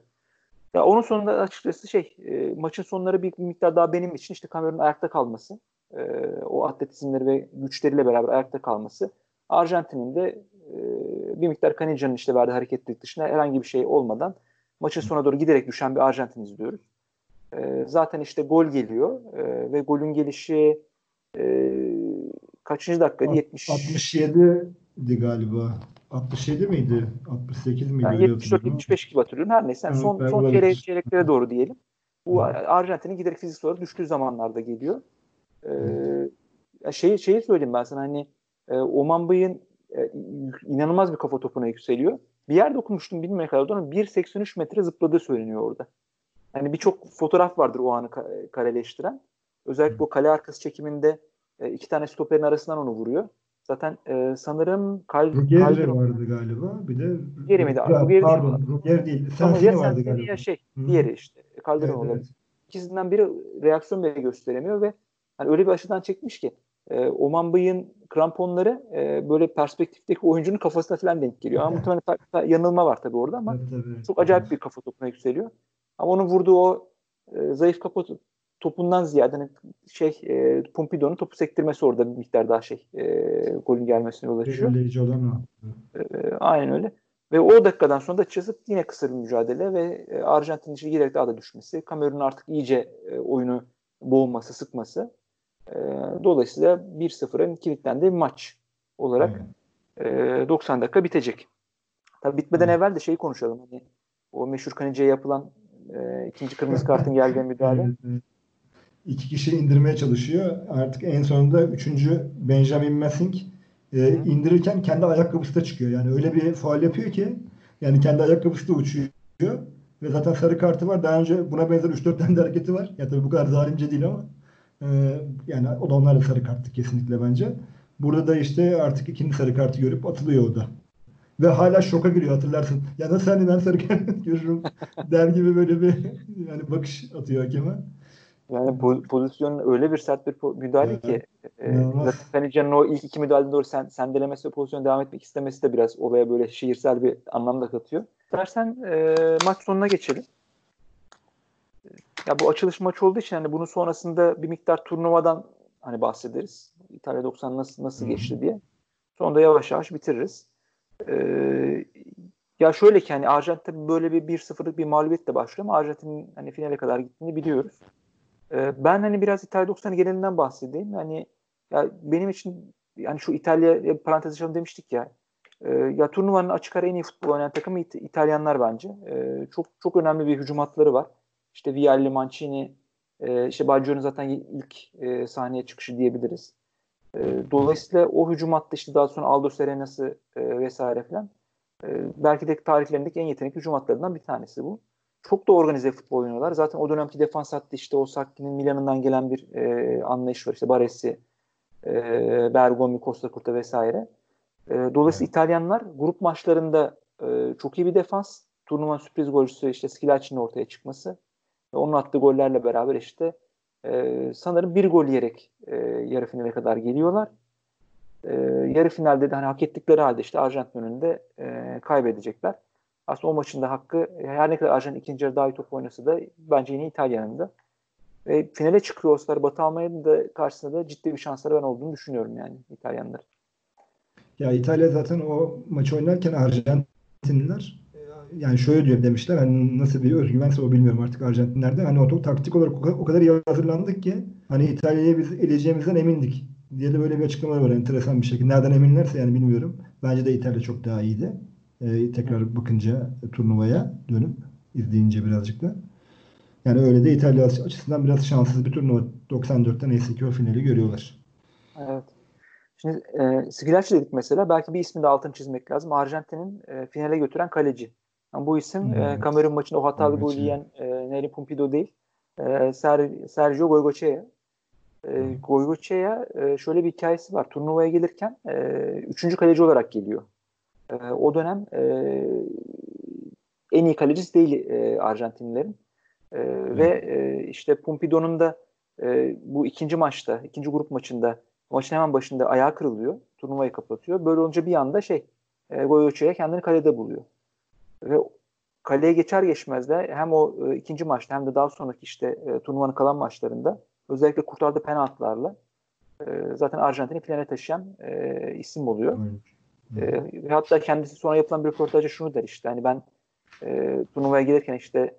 Ya onun sonunda açıkçası şey e, maçın sonları bir miktar daha benim için işte Kamerun ayakta kalması. E, o atletizmleri ve güçleriyle beraber ayakta kalması. Arjantin'in de e, bir miktar Kanica'nın işte verdiği hareketlilik dışında herhangi bir şey olmadan maçın sonuna doğru giderek düşen bir Arjantin izliyoruz. E, zaten işte gol geliyor e, ve golün gelişi e, kaçıncı dakika? 70 67'di galiba. 67 miydi? 68 miydi? Yani 74-75 gibi hatırlıyorum. Her neyse. Yani son, son çeyrek, çeyreklere doğru diyelim. Bu Arjantin'in giderek fiziksel olarak düştüğü zamanlarda geliyor. Ee, şeyi, şeyi söyleyeyim ben sana hani e, Oman Bey'in e, inanılmaz bir kafa topuna yükseliyor. Bir yerde okumuştum bilmiyorum kadar ama 1.83 metre zıpladığı söyleniyor orada. Hani birçok fotoğraf vardır o anı kareleştiren. Özellikle o kale arkası çekiminde e, iki tane stoperin arasından onu vuruyor. Zaten e, sanırım Kal Ruggeri vardı galiba. Bir de Ruggeri miydi? Ruggeri pardon, Ruggeri değil. Sensini vardı galiba. Ya şey, Hı. diğeri işte. Calderon evet, olabilir. Evet. İkisinden biri reaksiyon bile gösteremiyor ve hani öyle bir açıdan çekmiş ki e, Oman Bey'in kramponları e, böyle perspektifteki oyuncunun kafasına falan denk geliyor. Ama muhtemelen yanılma var tabii orada ama evet, tabii. çok acayip bir kafa topuna yükseliyor. Ama onun vurduğu o e, zayıf kafa topundan ziyade hani şey e, Pompidou'nun topu sektirmesi orada bir miktar daha şey e, golün gelmesine yol açıyor. Belirleyici olan o. E, aynen öyle. Ve o dakikadan sonra da açıkçası yine kısa bir mücadele ve e, Arjantin işi giderek daha da düşmesi. Kamerun artık iyice e, oyunu boğması, sıkması. E, dolayısıyla 1-0'ın kilitlendiği maç olarak e, 90 dakika bitecek. Tabii bitmeden evet. evvel de şeyi konuşalım. Hani o meşhur Kanece'ye yapılan e, ikinci kırmızı kartın geldiği müdahale. İki kişi indirmeye çalışıyor. Artık en sonunda üçüncü Benjamin Messing e, indirirken kendi ayakkabısı da çıkıyor. Yani öyle bir faal yapıyor ki yani kendi ayakkabısı da uçuyor. Ve zaten sarı kartı var. Daha önce buna benzer 3-4 tane de hareketi var. Ya tabii bu kadar zalimce değil ama e, yani o da onlar da sarı kartı kesinlikle bence. Burada da işte artık ikinci sarı kartı görüp atılıyor o da. Ve hala şoka giriyor hatırlarsın. Ya nasıl hani ben sarı kart görürüm der gibi böyle bir yani bakış atıyor hakeme. Yani bu pozisyon öyle bir sert bir müdahale ki e, Zaten o ilk iki müdahaleden doğru sen, sendelemesi ve pozisyon devam etmek istemesi de biraz olaya böyle şiirsel bir anlamda katıyor. İstersen e, maç sonuna geçelim. Ya bu açılış maçı olduğu için hani bunun sonrasında bir miktar turnuvadan hani bahsederiz. İtalya 90 nasıl nasıl geçti diye. Sonra da yavaş yavaş bitiririz. Ee, ya şöyle ki hani Arjantin böyle bir 1-0'lık bir mağlubiyetle başlıyor ama Arjantin'in hani finale kadar gittiğini biliyoruz. Ee, ben hani biraz İtalya 90 genelinden bahsedeyim. Hani ya benim için yani şu İtalya parantez açalım demiştik ya. E, ya turnuvanın açık ara en iyi futbol oynayan takımı İt- İtalyanlar bence. E, çok çok önemli bir hücum hatları var. İşte Vialli, Mancini, e, işte Baggio'nun zaten ilk e, sahneye çıkışı diyebiliriz. E, dolayısıyla o hücum hattı işte daha sonra Aldo Serena'sı e, vesaire falan. E, belki de tarihlerindeki en yetenekli hücum hatlarından bir tanesi bu çok da organize futbol oynuyorlar. Zaten o dönemki defans hattı işte o Sakki'nin Milan'ından gelen bir e, anlayış var. İşte Baresi, e, Bergomi, Costa Curta vesaire. E, dolayısıyla İtalyanlar grup maçlarında e, çok iyi bir defans. Turnuvanın sürpriz golcüsü işte Skilacci'nin ortaya çıkması. Ve onun attığı gollerle beraber işte e, sanırım bir gol yiyerek e, yarı finale kadar geliyorlar. E, yarı finalde de hani hak ettikleri halde işte Arjantin önünde e, kaybedecekler. Aslında o maçın da hakkı her ne kadar Arjantin ikinci yarı daha iyi top oynasa da bence yine İtalya'nın da. Ve finale çıkıyor olsalar Batı Almanya'nın da karşısında da ciddi bir şansları ben olduğunu düşünüyorum yani İtalyanlar. Ya İtalya zaten o maçı oynarken Arjantinliler yani şöyle diyor demişler hani nasıl bir özgüvense o bilmiyorum artık Arjantinler'de. Hani o taktik olarak o kadar iyi hazırlandık ki hani İtalya'yı biz eleyeceğimizden emindik diye de böyle bir açıklama var enteresan bir şekilde. Nereden eminlerse yani bilmiyorum. Bence de İtalya çok daha iyiydi. Ee, tekrar bakınca turnuvaya dönüp izleyince birazcık da. Yani öyle de İtalya açısından biraz şanssız bir turnuva. 94'ten neyse ki o finali görüyorlar. Evet. Şimdi e, Skilacci dedik mesela. Belki bir ismi de altını çizmek lazım. Arjantin'in e, finale götüren kaleci. Yani bu isim e, evet. e, Kamerun maçında o hatalı golü yiyen e, Neri Pumpido değil. E, Ser, Sergio Goygoçea. E, e, şöyle bir hikayesi var. Turnuvaya gelirken e, üçüncü kaleci olarak geliyor. E, o dönem e, en iyi kalecisi değil e, Arjantinlilerin. E, ve e, işte Pumpido'nun da e, bu ikinci maçta, ikinci grup maçında maçın hemen başında ayağı kırılıyor. Turnuvayı kapatıyor. Böyle olunca bir anda şey e, Goygoçea kendini kalede buluyor ve kaleye geçer geçmez de hem o e, ikinci maçta hem de daha sonraki işte e, turnuvanın kalan maçlarında özellikle kurtardığı penaltılarla e, zaten Arjantin'i finale taşıyan e, isim oluyor. E, hatta kendisi sonra yapılan bir röportajda şunu der işte hani ben e, turnuvaya gelirken işte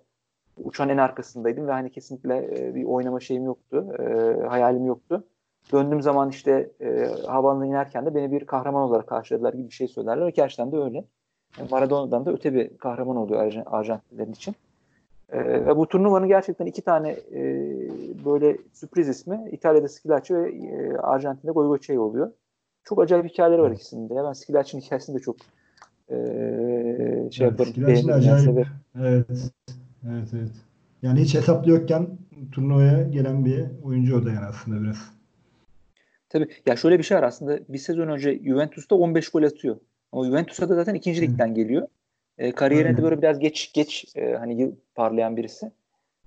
uçan en arkasındaydım ve hani kesinlikle e, bir oynama şeyim yoktu. E, hayalim yoktu. Döndüğüm zaman işte e, havaalanına inerken de beni bir kahraman olarak karşıladılar gibi bir şey söylerler. Gerçekten de öyle. Maradona'dan da öte bir kahraman oluyor Arjantinlerin için. E, ve bu turnuvanın gerçekten iki tane e, böyle sürpriz ismi İtalya'da Skilacci ve e, Arjantin'de Goygoçey oluyor. Çok acayip hikayeleri var ikisinde. Ya ben Skilacci'nin hikayesini de çok e, şey evet, yaparım. acayip. Yani, evet. Evet evet. Yani hiç hesaplı yokken turnuvaya gelen bir oyuncu o da yani aslında biraz. Tabii. Ya şöyle bir şey var aslında. Bir sezon önce Juventus'ta 15 gol atıyor. O Juventus'a da zaten ikinci ligden geliyor. E, kariyerine de böyle biraz geç geç e, hani parlayan birisi.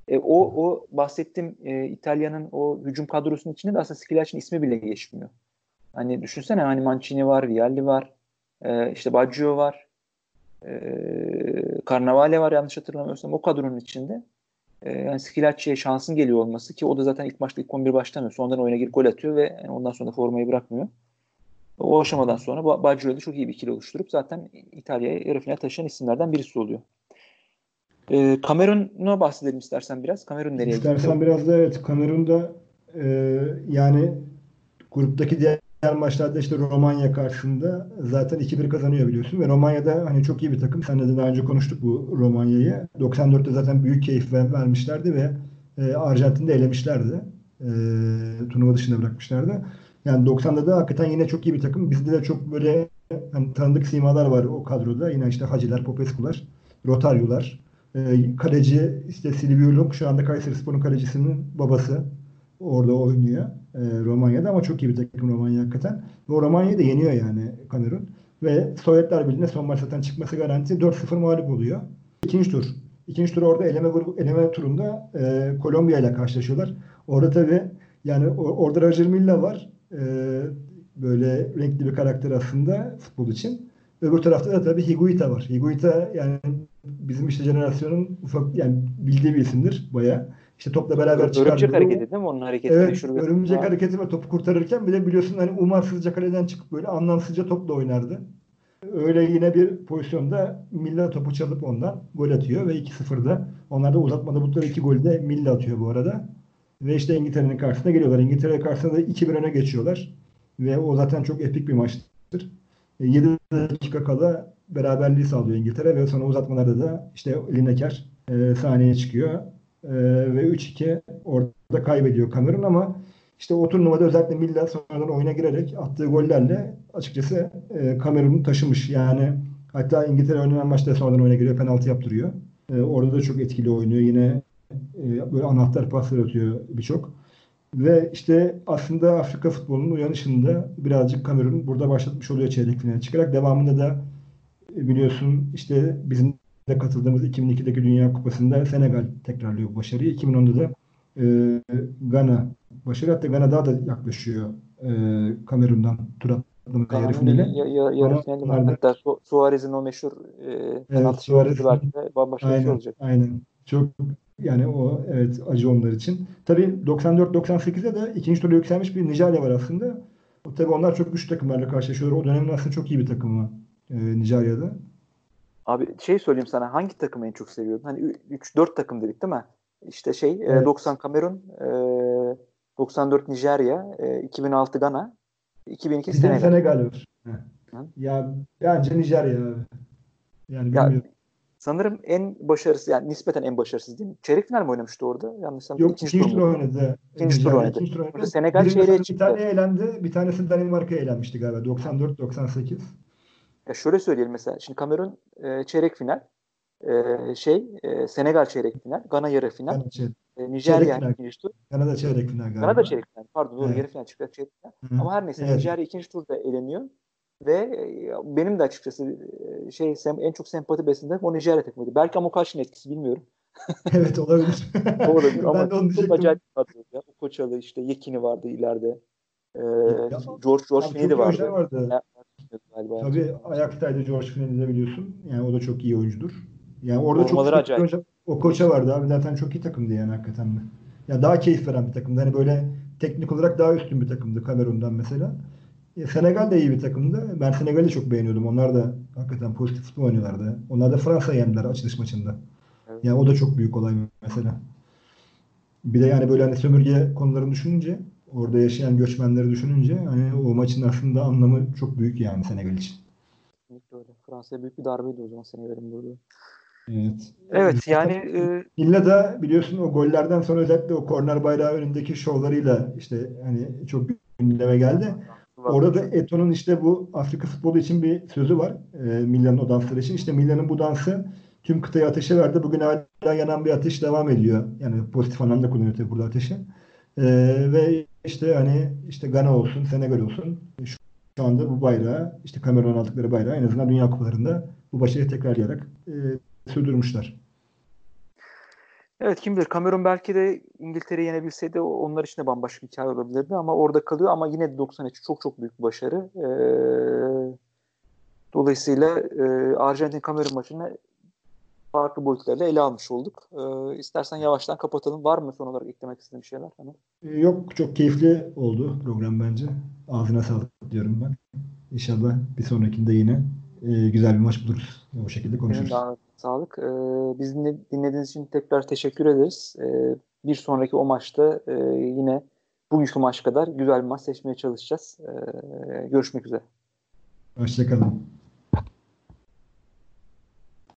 E, o o bahsettiğim e, İtalya'nın o hücum kadrosunun içinde de aslında Skilacci'nin ismi bile geçmiyor. Hani düşünsene hani Mancini var, Vialli var, e, işte Baggio var, e, Carnavale var yanlış hatırlamıyorsam o kadronun içinde. E, yani Skilacci'ye şansın geliyor olması ki o da zaten ilk maçta ilk 11 başlamıyor. Sonradan oyuna girip gol atıyor ve ondan sonra formayı bırakmıyor. O aşamadan sonra Baggio'da çok iyi bir ikili oluşturup zaten İtalya'ya yarı final taşıyan isimlerden birisi oluyor. E, Kamerun'a bahsedelim istersen biraz. Kamerun nereye gitti? İstersen biraz da evet. Kamerun'da e, yani gruptaki diğer maçlarda işte Romanya karşısında zaten 2-1 kazanıyor biliyorsun ve Romanya'da hani çok iyi bir takım. Sen de daha önce konuştuk bu Romanya'yı. 94'te zaten büyük keyif vermişlerdi ve e, Arjantin'de elemişlerdi. E, turnuva dışında bırakmışlardı. Yani 90'da da hakikaten yine çok iyi bir takım. Bizde de çok böyle hani tanıdık simalar var o kadroda. Yine işte Haciler, Popescu'lar, Rotaryo'lar. E, kaleci işte Silvio Luk şu anda Kayseri Spor'un kalecisinin babası. Orada oynuyor e, Romanya'da ama çok iyi bir takım Romanya hakikaten. Ve o Romanya'yı da yeniyor yani Kamerun. Ve Sovyetler Birliği'ne son maç zaten çıkması garanti. 4-0 mağlup oluyor. İkinci tur. İkinci tur orada eleme, eleme turunda e, Kolombiya ile karşılaşıyorlar. Orada tabii yani orada Roger Milla var e, böyle renkli bir karakter aslında futbol için. Öbür tarafta da tabii Higuita var. Higuita yani bizim işte jenerasyonun ufak yani bildiği bir isimdir baya. İşte topla beraber çıkardı. Örümcek hareketi değil mi onun hareketi? Evet, örümcek ha. hareketi ve topu kurtarırken bile biliyorsun hani umarsızca kaleden çıkıp böyle anlamsızca topla oynardı. Öyle yine bir pozisyonda Milla topu çalıp ondan gol atıyor ve 2-0'da onlar da uzatmada bu iki golü de Milla atıyor bu arada. Ve işte İngiltere'nin karşısına geliyorlar. İngiltere karşısında da 2-1 öne geçiyorlar. Ve o zaten çok epik bir maçtır. 7 e, dakika kala beraberliği sağlıyor İngiltere ve sonra uzatmalarda da işte Lineker e, sahneye çıkıyor. E, ve 3-2 orada kaybediyor Kamerun ama işte o turnuvada özellikle Milla sonradan oyuna girerek attığı gollerle açıkçası e, Kamerun'u taşımış. Yani hatta İngiltere oynanan maçta sonradan oyuna giriyor, penaltı yaptırıyor. E, orada da çok etkili oynuyor. Yine e, böyle anahtar paslar atıyor birçok. Ve işte aslında Afrika futbolunun uyanışında birazcık Kamerun burada başlatmış oluyor çeyrek finale çıkarak. Devamında da e, biliyorsun işte bizim de katıldığımız 2002'deki Dünya Kupası'nda Senegal tekrarlıyor bu başarıyı. 2010'da da e, Gana başarı. Hatta Gana daha da yaklaşıyor e, Kamerun'dan tur atlama yarı yarı finali. Hatta Su Suarez'in o meşhur e, evet, Suarez, belki de bambaşka aynen, şey olacak. Aynen. Çok yani o evet acı onlar için. Tabii 94-98'de de ikinci turda yükselmiş bir Nijerya var aslında. O, tabii onlar çok güçlü takımlarla karşılaşıyorlar. O dönemin aslında çok iyi bir takımı e, Nijerya'da. Abi şey söyleyeyim sana hangi takımı en çok seviyordun? Hani 3-4 takım dedik değil mi? İşte şey e, evet. 90 Kamerun, e, 94 Nijerya, e, 2006 Gana, 2002 Senegal. Senegal var. Ya bence Nijerya abi. Yani ya, sanırım en başarısız yani nispeten en başarısız değil mi? Çeyrek final mi oynamıştı orada? Yanlış Yok ikinci, tur oynadı. İkinci tur oynadı. İkinci tur oynadı. Senegal çeyreğe çıktı. Bir tane eğlendi. Bir tanesi Danimarka'ya eğlenmişti galiba. 94-98. Ya şöyle söyleyelim mesela. Şimdi Kamerun e, çeyrek final. E, şey e, Senegal çeyrek final. Gana yarı final. Gana çeyrek. E, Nijerya ikinci tur. Gana da çeyrek final galiba. Gana da çeyrek final. Pardon doğru evet. yarı final çıktı çeyrek final. Hı-hı. Ama her neyse evet. Nijerya ikinci turda eleniyor. Ve e, benim de açıkçası e, şey en çok sempati beslediğim o Nijerya takımıydı. Belki Amokachi'nin etkisi bilmiyorum. evet olabilir. olabilir ama ben çok acayip bir kadro. Ya. O Koçalı işte Yekini vardı ileride. Ee, ya, George George Finney vardı. vardı. Galiba. Tabii ayaktaydı George Finney'i de biliyorsun. Yani o da çok iyi oyuncudur. Yani orada Olmaları çok acayip. o koça vardı abi zaten çok iyi takımdı yani hakikaten de. Ya daha keyif veren bir takımdı. Hani böyle teknik olarak daha üstün bir takımdı Kamerun'dan mesela. E, Senegal de iyi bir takımdı. Ben Senegal'i çok beğeniyordum. Onlar da hakikaten pozitif futbol oynuyorlardı. Onlar da Fransa yendiler açılış maçında. Evet. Yani o da çok büyük olay mesela. Bir de yani böyle hani sömürge konularını düşününce orada yaşayan göçmenleri düşününce hani o maçın aslında anlamı çok büyük yani Senegal için. Kesinlikle öyle. Fransa'ya büyük bir darbeydi o zaman Senegal'in burada. Evet. Evet yani e... İlla da biliyorsun o gollerden sonra özellikle o korner bayrağı önündeki şovlarıyla işte hani çok gündeme geldi. Orada da Eto'nun işte bu Afrika futbolu için bir sözü var. E, Milan'ın o dansları için. İşte Milan'ın bu dansı tüm kıtayı ateşe verdi. Bugün hala yanan bir ateş devam ediyor. Yani pozitif anlamda kullanıyor tabii burada ateşi. E, ve işte hani işte Gana olsun, Senegal olsun şu, şu anda bu bayrağı işte Kamerun aldıkları bayrağı en azından Dünya Kupalarında bu başarıyı tekrarlayarak e, sürdürmüşler. Evet kim bilir Kamerun belki de İngiltere'yi yenebilseydi onlar için de bambaşka bir hikaye olabilirdi ama orada kalıyor ama yine de 93 çok çok büyük bir başarı. Ee, dolayısıyla e, Arjantin Kamerun maçını farklı boyutlarla ele almış olduk. Ee, istersen yavaştan kapatalım. Var mı son olarak eklemek istediğin şeyler? Hani? Yok çok keyifli oldu program bence. Ağzına sağlık diyorum ben. İnşallah bir sonrakinde yine e, güzel bir maç buluruz. O şekilde konuşuruz. Benim sağlık. Ee, biz dinlediğiniz için tekrar teşekkür ederiz. Ee, bir sonraki o maçta e, yine bugünkü maç kadar güzel bir maç seçmeye çalışacağız. Ee, görüşmek üzere. Hoşçakalın.